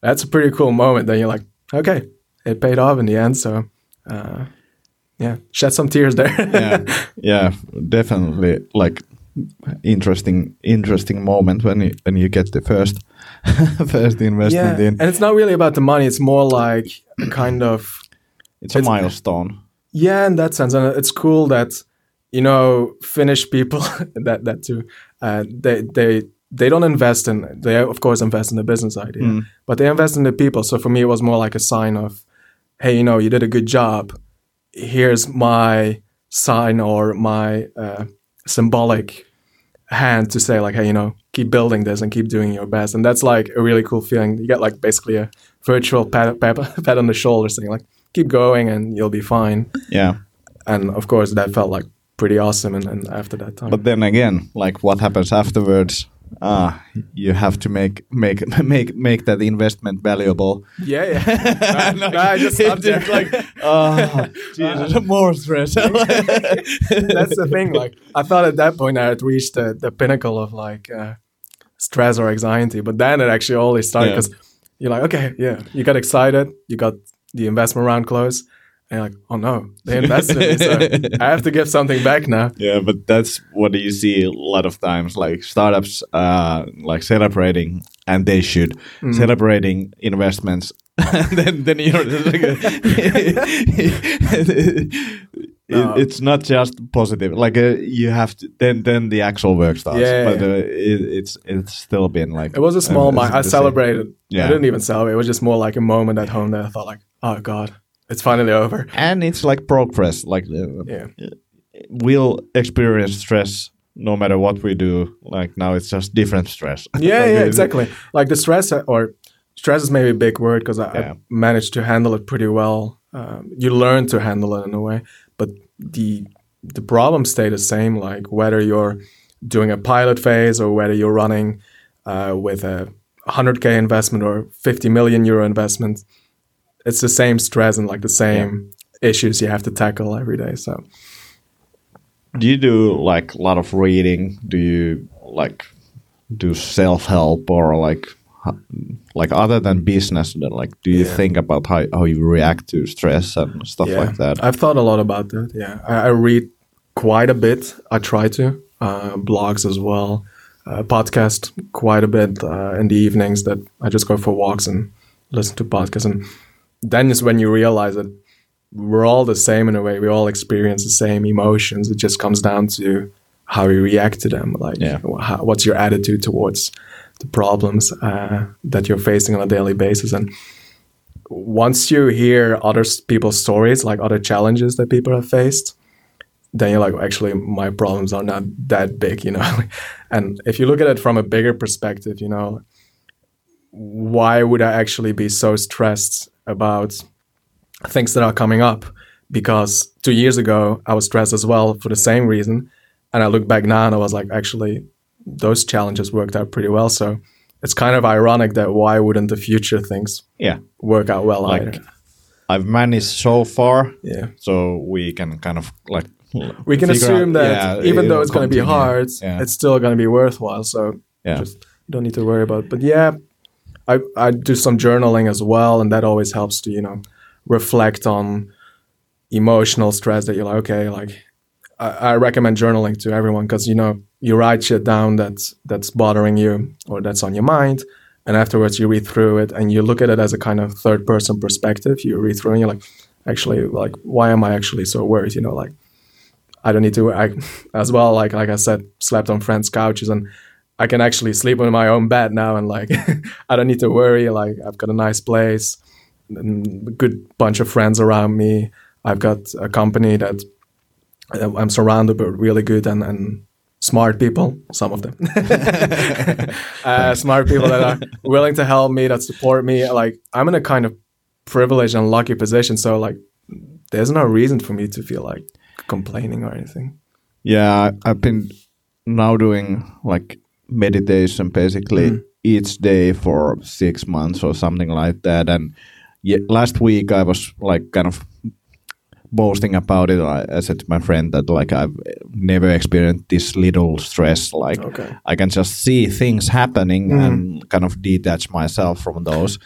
that's a pretty cool moment. Then you're like, okay, it paid off in the end. So, uh, yeah, shed some tears there. (laughs) yeah, yeah, definitely. Like interesting, interesting moment when you when you get the first (laughs) first investment yeah, in. and it's not really about the money. It's more like a kind of It's a it's- milestone. yeah, in that sense, and it's cool that you know Finnish people (laughs) that that too. Uh, they they they don't invest in they of course invest in the business idea, but they invest in the people. So for me, it was more like a sign of, hey, you know, you did a good job. Here's my sign or my uh, symbolic hand to say like, hey, you know, keep building this and keep doing your best. And that's like a really cool feeling. You get like basically a virtual pat, pat, (laughs) pat on the shoulder saying like, keep going and you'll be fine. Yeah, And of course, that felt like pretty awesome. And, and after that time, but then again, like what happens afterwards? ah, you have to make make (laughs) make make that investment valuable. Yeah, yeah. (laughs) no, no, I just stopped there. Like, (laughs) oh, Jesus, more stress. That's the thing. Like, I thought at that point I had reached the, the pinnacle of like uh, stress or anxiety, but then it actually only started Yeah. because you're like, okay, yeah, you got excited, you got the investment round close, and like, oh no, (laughs) they invested in me, so I have to give something back now. yeah, but that's what you see a lot of times, like startups, uh, like celebrating, and they should celebrating investments. (laughs) and then, then you're like, (laughs) it, it's not just positive. Like uh, you have to. Then, then the actual work starts. Yeah, but yeah. Uh, it, it's it's still been like It was a small, uh, mi- I the same. celebrated. Yeah. I didn't even celebrate. It was just more like a moment at home that I thought like, oh god, it's finally over. and it's like progress. Like uh, Yeah. we'll experience stress no matter what we do. Like now, it's just different stress. yeah, (laughs) Like, yeah, exactly. Like the stress, uh, or stress is maybe a big word because I, Yeah. I managed to handle it pretty well. Um, you learn to handle it in a way, but the the problem stay the same. Like whether you're doing a pilot phase or whether you're running uh, with a 100k investment or 50 million euro investment, it's the same stress and like the same issues you have to tackle every day. So Do you do like a lot of reading? Do you like do self help or like like other than business? Then like, do you Yeah. think about how how you react to stress and stuff yeah, like that? I've thought a lot about that. Yeah, I, I read quite a bit. I try to uh, blogs as well, uh, podcast quite a bit uh, in the evenings. That I just go for walks and listen to podcasts, and then is when you realize that we're all the same in a way. We all experience the same emotions. It just comes down to how you react to them. Like, Yeah. how, what's your attitude towards the problems uh, that you're facing on a daily basis, and once you hear other people's stories, like other challenges that people have faced, then you're like, actually, my problems are not that big, you know. (laughs) and if you look at it from a bigger perspective, you know, why would I actually be so stressed about things that are coming up? Because two years ago, I was stressed as well for the same reason. And I look back now and I was like, actually, those challenges worked out pretty well. So it's kind of ironic that why wouldn't the future things yeah, work out well Like, either? I've managed so far, Yeah. so we can kind of like We can assume out- that yeah, even though it's going to be hard, Yeah. it's still going to be worthwhile. So Yeah. just you don't need to worry about. It. But yeah, I I do some journaling as well, and that always helps to you know reflect on emotional stress that you're like okay like I, I recommend journaling to everyone because you know you write shit down that's that's bothering you or that's on your mind and afterwards you read through it and you look at it as a kind of third person perspective. You read through and you're like actually like why am i actually so worried you know like i don't need to i (laughs) as well like like i said slept on friends couches and i can actually sleep in my own bed now and like (laughs) i don't need to worry like i've got a nice place and a good bunch of friends around me i've got a company that uh, i'm surrounded by really good and, and smart people some of them. (laughs) Uh, smart people that are willing to help me that support me like i'm in a kind of privileged and lucky position so like there's no reason for me to feel like complaining or anything. Yeah, I've been now doing like meditation basically Mm. each day for six months or something like that. And yeah, last week I was like kind of boasting about it. I, I said to my friend that like I've never experienced this little stress. Like Okay. I can just see things happening Mhm. and kind of detach myself from those.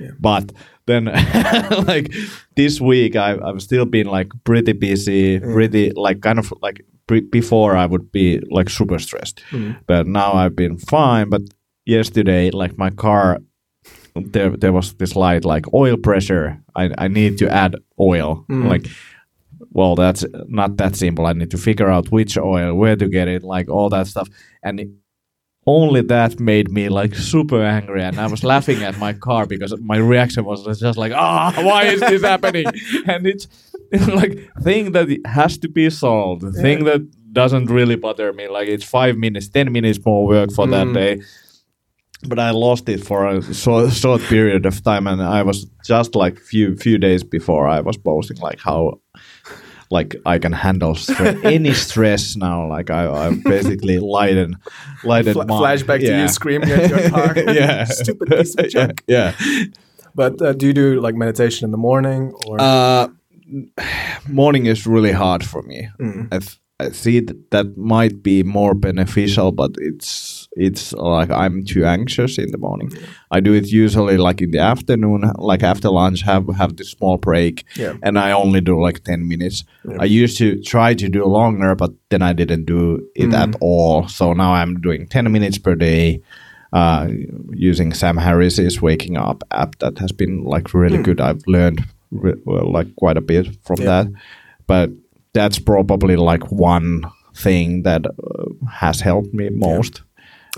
Yeah. But then, (laughs) like this week, I, I've still been like pretty busy, Mm. pretty like kind of like before I would be like super stressed, Mhm. but now I've been fine. But yesterday, like my car, there there was this light like oil pressure. I I need to add oil. Mm. Like, well, that's not that simple. I need to figure out which oil, where to get it, like all that stuff, and. It, only that made me like super angry and i was laughing at my car because my reaction was just like ah why is this happening? (laughs) And it's, it's (laughs) like thing that has to be solved thing that doesn't really bother me like it's five minutes ten minutes more work for that Mm. day. But i lost it for a short, short period of time and i was just like few few days before i was posting like how like I can handle stre- (laughs) any stress now. Like I, I'm basically lighten, lighten. Fla- flashback to you screaming at your car. (laughs) yeah, Stupid piece of (laughs) junk. yeah. But uh, do you do like meditation in the morning or? Uh, morning is really hard for me. Mm. I, th- I see that that might be more beneficial, but it's it's like I'm too anxious in the morning. I do it usually like in the afternoon, like after lunch, have have this small break, Yeah. and I only do like ten minutes. Yeah. I used to try to do longer, but then I didn't do it at Mm. all. So now I'm doing ten minutes per day. Uh, using Sam Harris's Waking Up app that has been like really good. I've learned re- well, like quite a bit from Yeah. that, but that's probably like one thing that uh, has helped me most.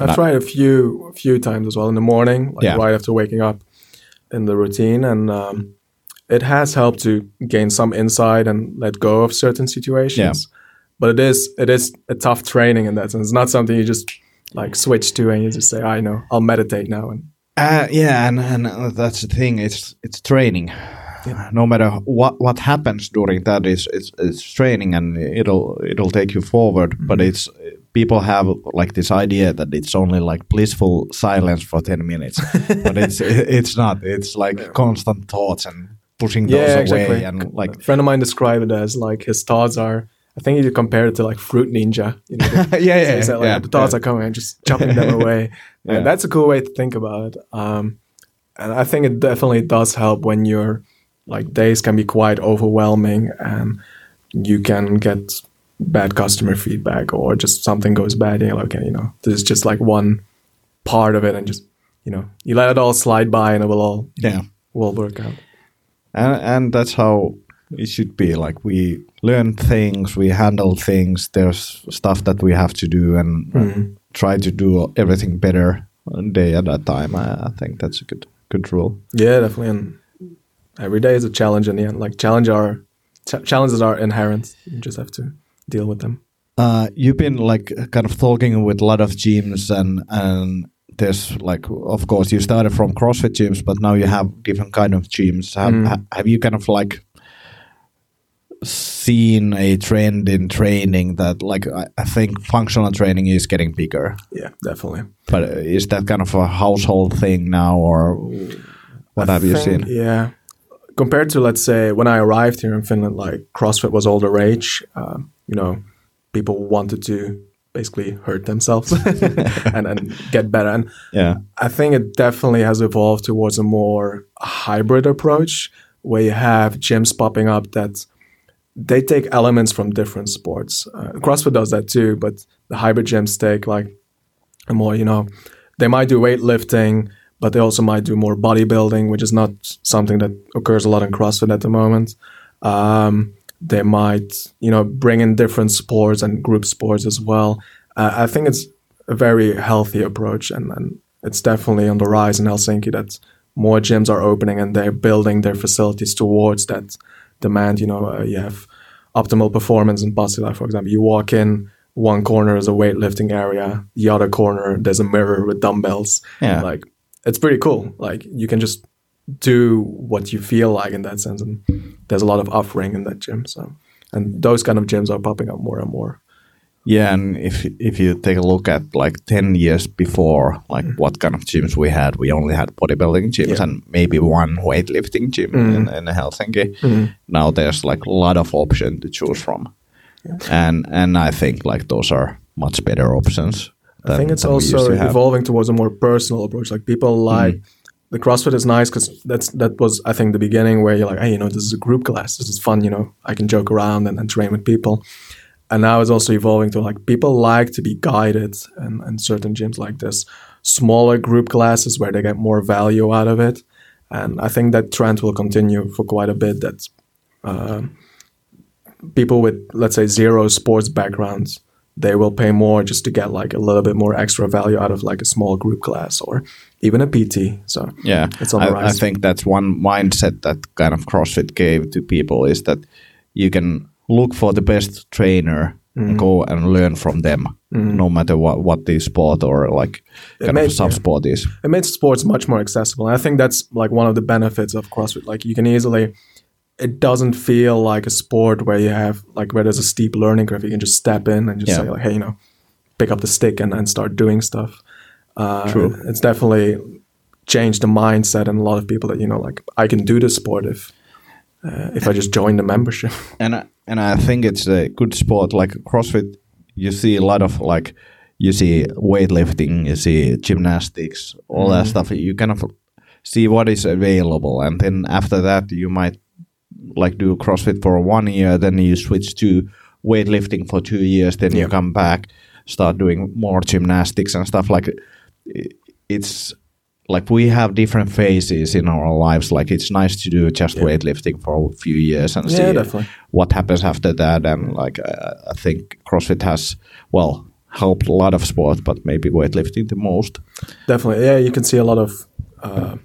I've tried a few few times as well in the morning, like Yeah. right after waking up in the routine, and um, it has helped to gain some insight and let go of certain situations. Yeah. But it is it is a tough training in that sense. It's not something you just like switch to and you just say, "I know, I'll meditate now." And Uh, yeah, and, and uh, that's the thing. It's it's training. No matter what what happens during that, is it's, it's training, and it'll it'll take you forward. But it's people have like this idea that it's only like blissful silence for ten minutes, (laughs) but it's it's not. It's like constant thoughts and pushing those yeah, away, exactly. and like a friend of mine described it as like his thoughts are. I think he compared it to like Fruit Ninja. You know, (laughs) yeah, yeah, So like, yeah, the thoughts yeah. are coming and just jumping them (laughs) away. Yeah. And that's a cool way to think about it. Um, and I think it definitely does help when your like days can be quite overwhelming and you can get bad customer feedback or just something goes bad and you're like, okay, you know, this is just like one part of it and just, you know, you let it all slide by and it will all yeah. will work out. and and that's how it should be like we learn things we handle things there's stuff that we have to do and Mhm. try to do everything better day at a time i, I think that's a good good rule Yeah, definitely. And every day is a challenge in the end. Like challenge are ch- challenges are inherent. You just have to deal with them. uh, you've been like kind of talking with a lot of gyms and and there's like of course you started from crossfit gyms but now you have different kind of gyms have, Mm. ha- have you kind of like seen a trend in training that like I, think functional training is getting bigger Yeah, definitely. but is that kind of a household thing now or what I have you seen Yeah. Compared to let's say when I arrived here in Finland, like CrossFit was all the rage. Um, you know, people wanted to basically hurt themselves (laughs) and, and get better. And yeah I think it definitely has evolved towards a more hybrid approach where you have gyms popping up that they take elements from different sports. Uh, CrossFit does that too, but the hybrid gyms take like a more, you know, they might do weightlifting, but they also might do more bodybuilding, which is not something that occurs a lot in CrossFit at the moment. Um, they might, you know, bring in different sports and group sports as well. Uh, I think it's a very healthy approach, and, and it's definitely on the rise in Helsinki that more gyms are opening and they're building their facilities towards that demand. You know, uh, you have optimal performance in Pasila, for example. You walk in, one corner is a weightlifting area, the other corner there's a mirror with dumbbells. Yeah. Like it's pretty cool. Like you can just do what you feel like in that sense, and there's a lot of offering in that gym. So, and those kind of gyms are popping up more and more. Yeah, and if if you take a look at like ten years before, like mm. what kind of gyms we had, we only had bodybuilding gyms Yeah. and maybe one weightlifting gym in, mm. in Helsinki. Mm. Now there's like a lot of option to choose from, and and I think like those are much better options. I think it's also evolving towards a more personal approach. Like people like the CrossFit is nice because that's that was I think the beginning where you're like, hey, you know, this is a group class. This is fun. You know, I can joke around and, and train with people. And now it's also evolving to like people like to be guided, and, and certain gyms like this smaller group classes where they get more value out of it. And I think that trend will continue for quite a bit. That uh, people with let's say zero sports backgrounds they will pay more just to get like a little bit more extra value out of like a small group class or even a PT. So Yeah, It's on the I, I think that's one mindset that kind of CrossFit gave to people is that you can look for the best trainer and mm-hmm. go and learn from them, mm-hmm. no matter what what the sport or like kind made- of sub sport is. it makes sports much more accessible. And I think that's like one of the benefits of CrossFit. Like you can easily it doesn't feel like a sport where you have like where there's a steep learning curve. You can just step in and just Yeah. say like, hey, you know, pick up the stick and, and start doing stuff. Uh, True. It's definitely changed the mindset in a lot of people that you know like I can do this sport if uh, if I just join the membership. (laughs) and I, and I think it's a good sport. Like CrossFit, you see a lot of like you see weightlifting, you see gymnastics, all that stuff. You kind of see what is available, and then after that, you might like do CrossFit for one year, then you switch to weightlifting for two years, then you come back, start doing more gymnastics and stuff. Like it's like we have different phases in our lives. Like it's nice to do just weightlifting for a few years and Yeah, see definitely. what happens after that. And like I, I think CrossFit has well helped a lot of sports, but maybe weightlifting the most. Definitely, yeah. You can see a lot of uh,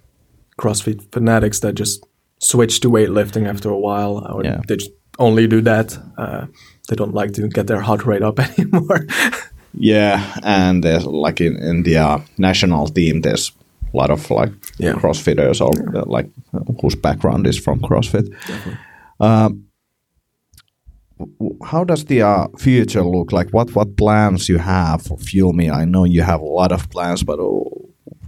CrossFit fanatics that just switch to weightlifting after a while, or Yeah. they just only do that. Uh, they don't like to get their heart rate up (laughs) anymore. Yeah, and there's like in, in the uh, national team, there's a lot of like Yeah. CrossFitters or uh, like whose background is from CrossFit. Um, how does the uh, future look like? What what plans you have for Fuel Me? I know you have a lot of plans, but uh,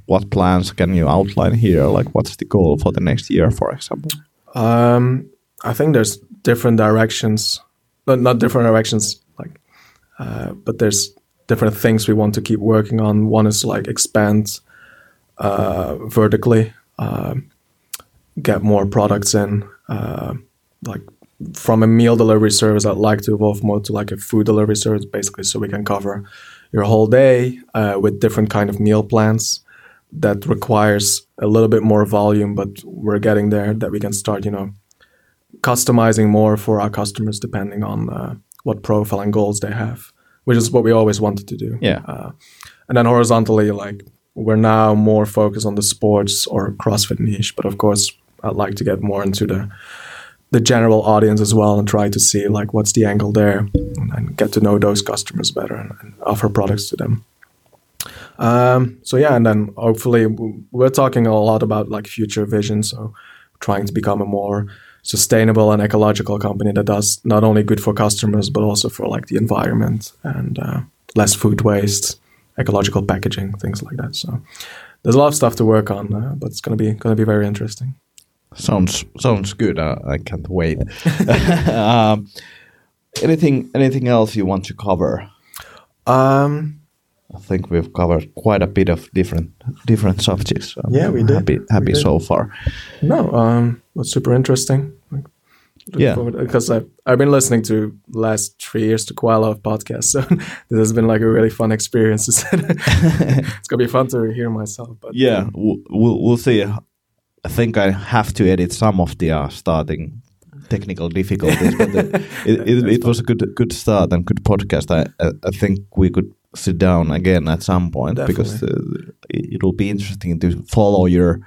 what plans can you outline here? Like, what's the goal for the next year, for example? Um, I think there's different directions, not, not different directions, like, uh, but there's different things we want to keep working on. One is like expand uh, vertically, uh, get more products in, uh, like from a meal delivery service. I'd like to evolve more to like a food delivery service, basically, so we can cover your whole day uh, with different kind of meal plans that requires a little bit more volume, but we're getting there that we can start, you know, customizing more for our customers depending on uh, what profile and goals they have, which is what we always wanted to do. Yeah. Uh, and then horizontally, like we're now more focused on the sports or CrossFit niche, but of course, I'd like to get more into the the general audience as well and try to see like what's the angle there and, and get to know those customers better and, and offer products to them. Um, so yeah, and then hopefully we're talking a lot about like future vision. So trying to become a more sustainable and ecological company that does not only good for customers but also for like the environment and uh, less food waste, ecological packaging, things like that. So there's a lot of stuff to work on, uh, but it's gonna be gonna be very interesting. Sounds sounds good. Uh, I can't wait. (laughs) um, anything anything else you want to cover? Um, I think we've covered quite a bit of different different subjects. I'm Yeah, we did. Happy happy did. so far. no, um, was super interesting. Like, Yeah. because I've I've been listening to last three years to quite a lot of podcasts, (laughs) so this has been like a really fun experience. (laughs) (laughs) it's gonna be fun to hear myself. But Yeah, we'll, we'll we'll see. I think I have to edit some of the uh, starting technical difficulties, but the, it, it, it was a good good start and good podcast. I, I think we could sit down again at some point because uh, it, it will be interesting to follow your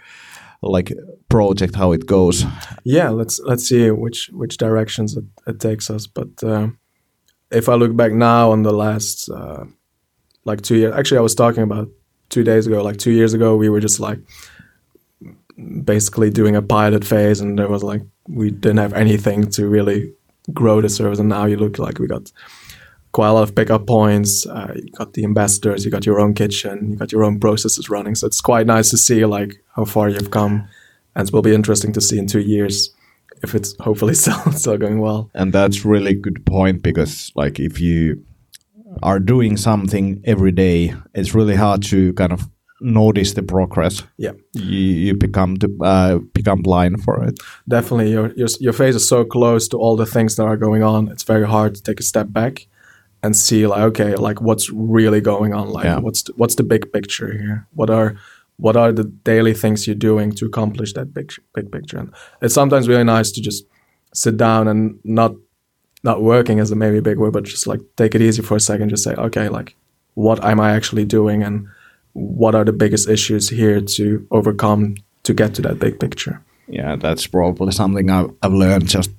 like project how it goes. yeah, let's let's see which which directions it, it takes us. But uh, if I look back now on the last uh, like two years, actually, I was talking about two days ago. Like two years ago, we were just like basically doing a pilot phase, and there was like we didn't have anything to really grow the service. And now you look like we got quite a lot of pickup points. Uh, you got the ambassadors, you got your own kitchen, you got your own processes running. So it's quite nice to see like how far you've come, and it will be interesting to see in two years if it's hopefully (laughs) still still going well. And that's really good point because like if you are doing something every day, it's really hard to kind of notice the progress. Yeah, You, you become to, uh, become blind for it. definitely. Your your your face is so close to all the things that are going on. It's very hard to take a step back and see like okay, like what's really going on. Like Yeah. what's the, what's the big picture here? What are what are the daily things you're doing to accomplish that big big picture? And it's sometimes really nice to just sit down and not not working is a maybe big word, but just like take it easy for a second. Just say, okay, like what am I actually doing, and what are the biggest issues here to overcome to get to that big picture? Yeah, that's probably something I've, I've learned just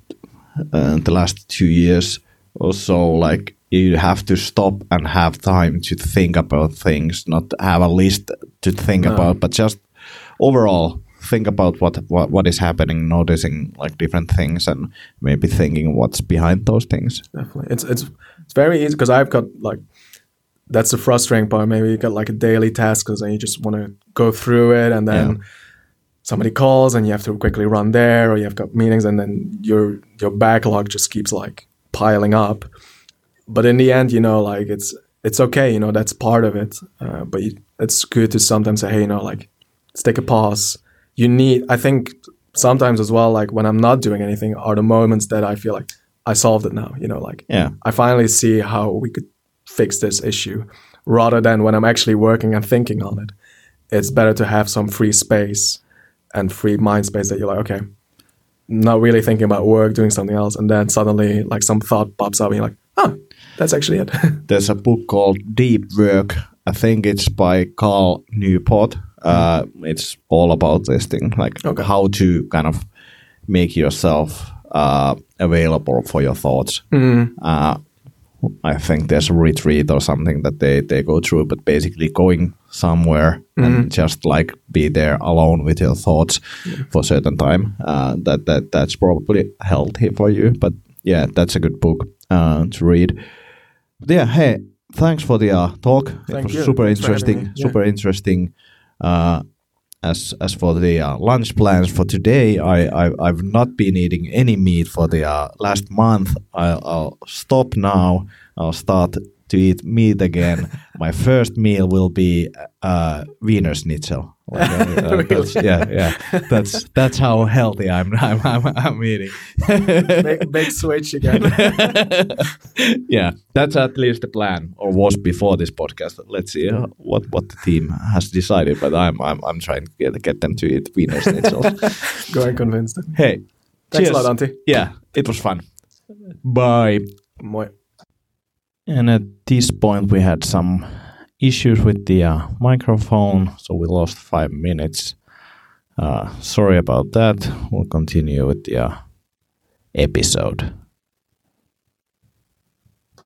uh, the last two years. Also, like you have to stop and have time to think about things, not have a list to think No. about, but just overall think about what, what what is happening, noticing like different things, and maybe thinking what's behind those things. Definitely, it's it's it's very easy because I've got like that's the frustrating part. Maybe you got like a daily task because then you just want to go through it, and then Yeah. somebody calls and you have to quickly run there, or you have got meetings, and then your your backlog just keeps like piling up. But in the end, you know, like it's it's okay, you know, that's part of it. Uh, but you, it's good to sometimes say, hey, you know, like let's take a pause. You need, I think, sometimes as well, like when I'm not doing anything, are the moments that I feel like I solved it now. You know, like Yeah, I finally see how we could fix this issue rather than when I'm actually working and thinking on it. It's better to have some free space and free mind space that you're like, okay, not really thinking about work, doing something else. And then suddenly, like, some thought pops up and you're like, oh, that's actually it. (laughs) there's a book called Deep Work. I think it's by Cal Newport. Uh, it's all about this thing, like Okay. how to kind of make yourself uh, available for your thoughts. Uh, I think there's a retreat or something that they, they go through, but basically going somewhere and just like be there alone with your thoughts for a certain time. Uh, that that that's probably healthy for you. But yeah, that's a good book uh, to read. Yeah, hey, thanks for the uh, talk. it was you. super Thanks interesting. Yeah. Super interesting. Uh, as as for the uh, lunch plans for today, I, I I've not been eating any meat for the uh, last month. I'll, I'll stop now. I'll start to eat meat again. (laughs) My first meal will be uh, Wiener Schnitzel. Like, (laughs) uh, that's, yeah, yeah. That's that's how healthy I'm. (laughs) I'm, I'm, I'm eating. big, big switch again. (laughs) yeah, that's at least the plan, or was before this podcast. Let's see uh, what what the team has decided. But I'm I'm, I'm trying to get, get them to eat Wiener Schnitzel. Go and convince them. hey, Thanks a cheers. lot, Antti. Yeah, it was fun. Bye. Moi. And at this point, we had some issues with the uh, microphone, so we lost five minutes. Uh, sorry about that. We'll continue with the uh, episode.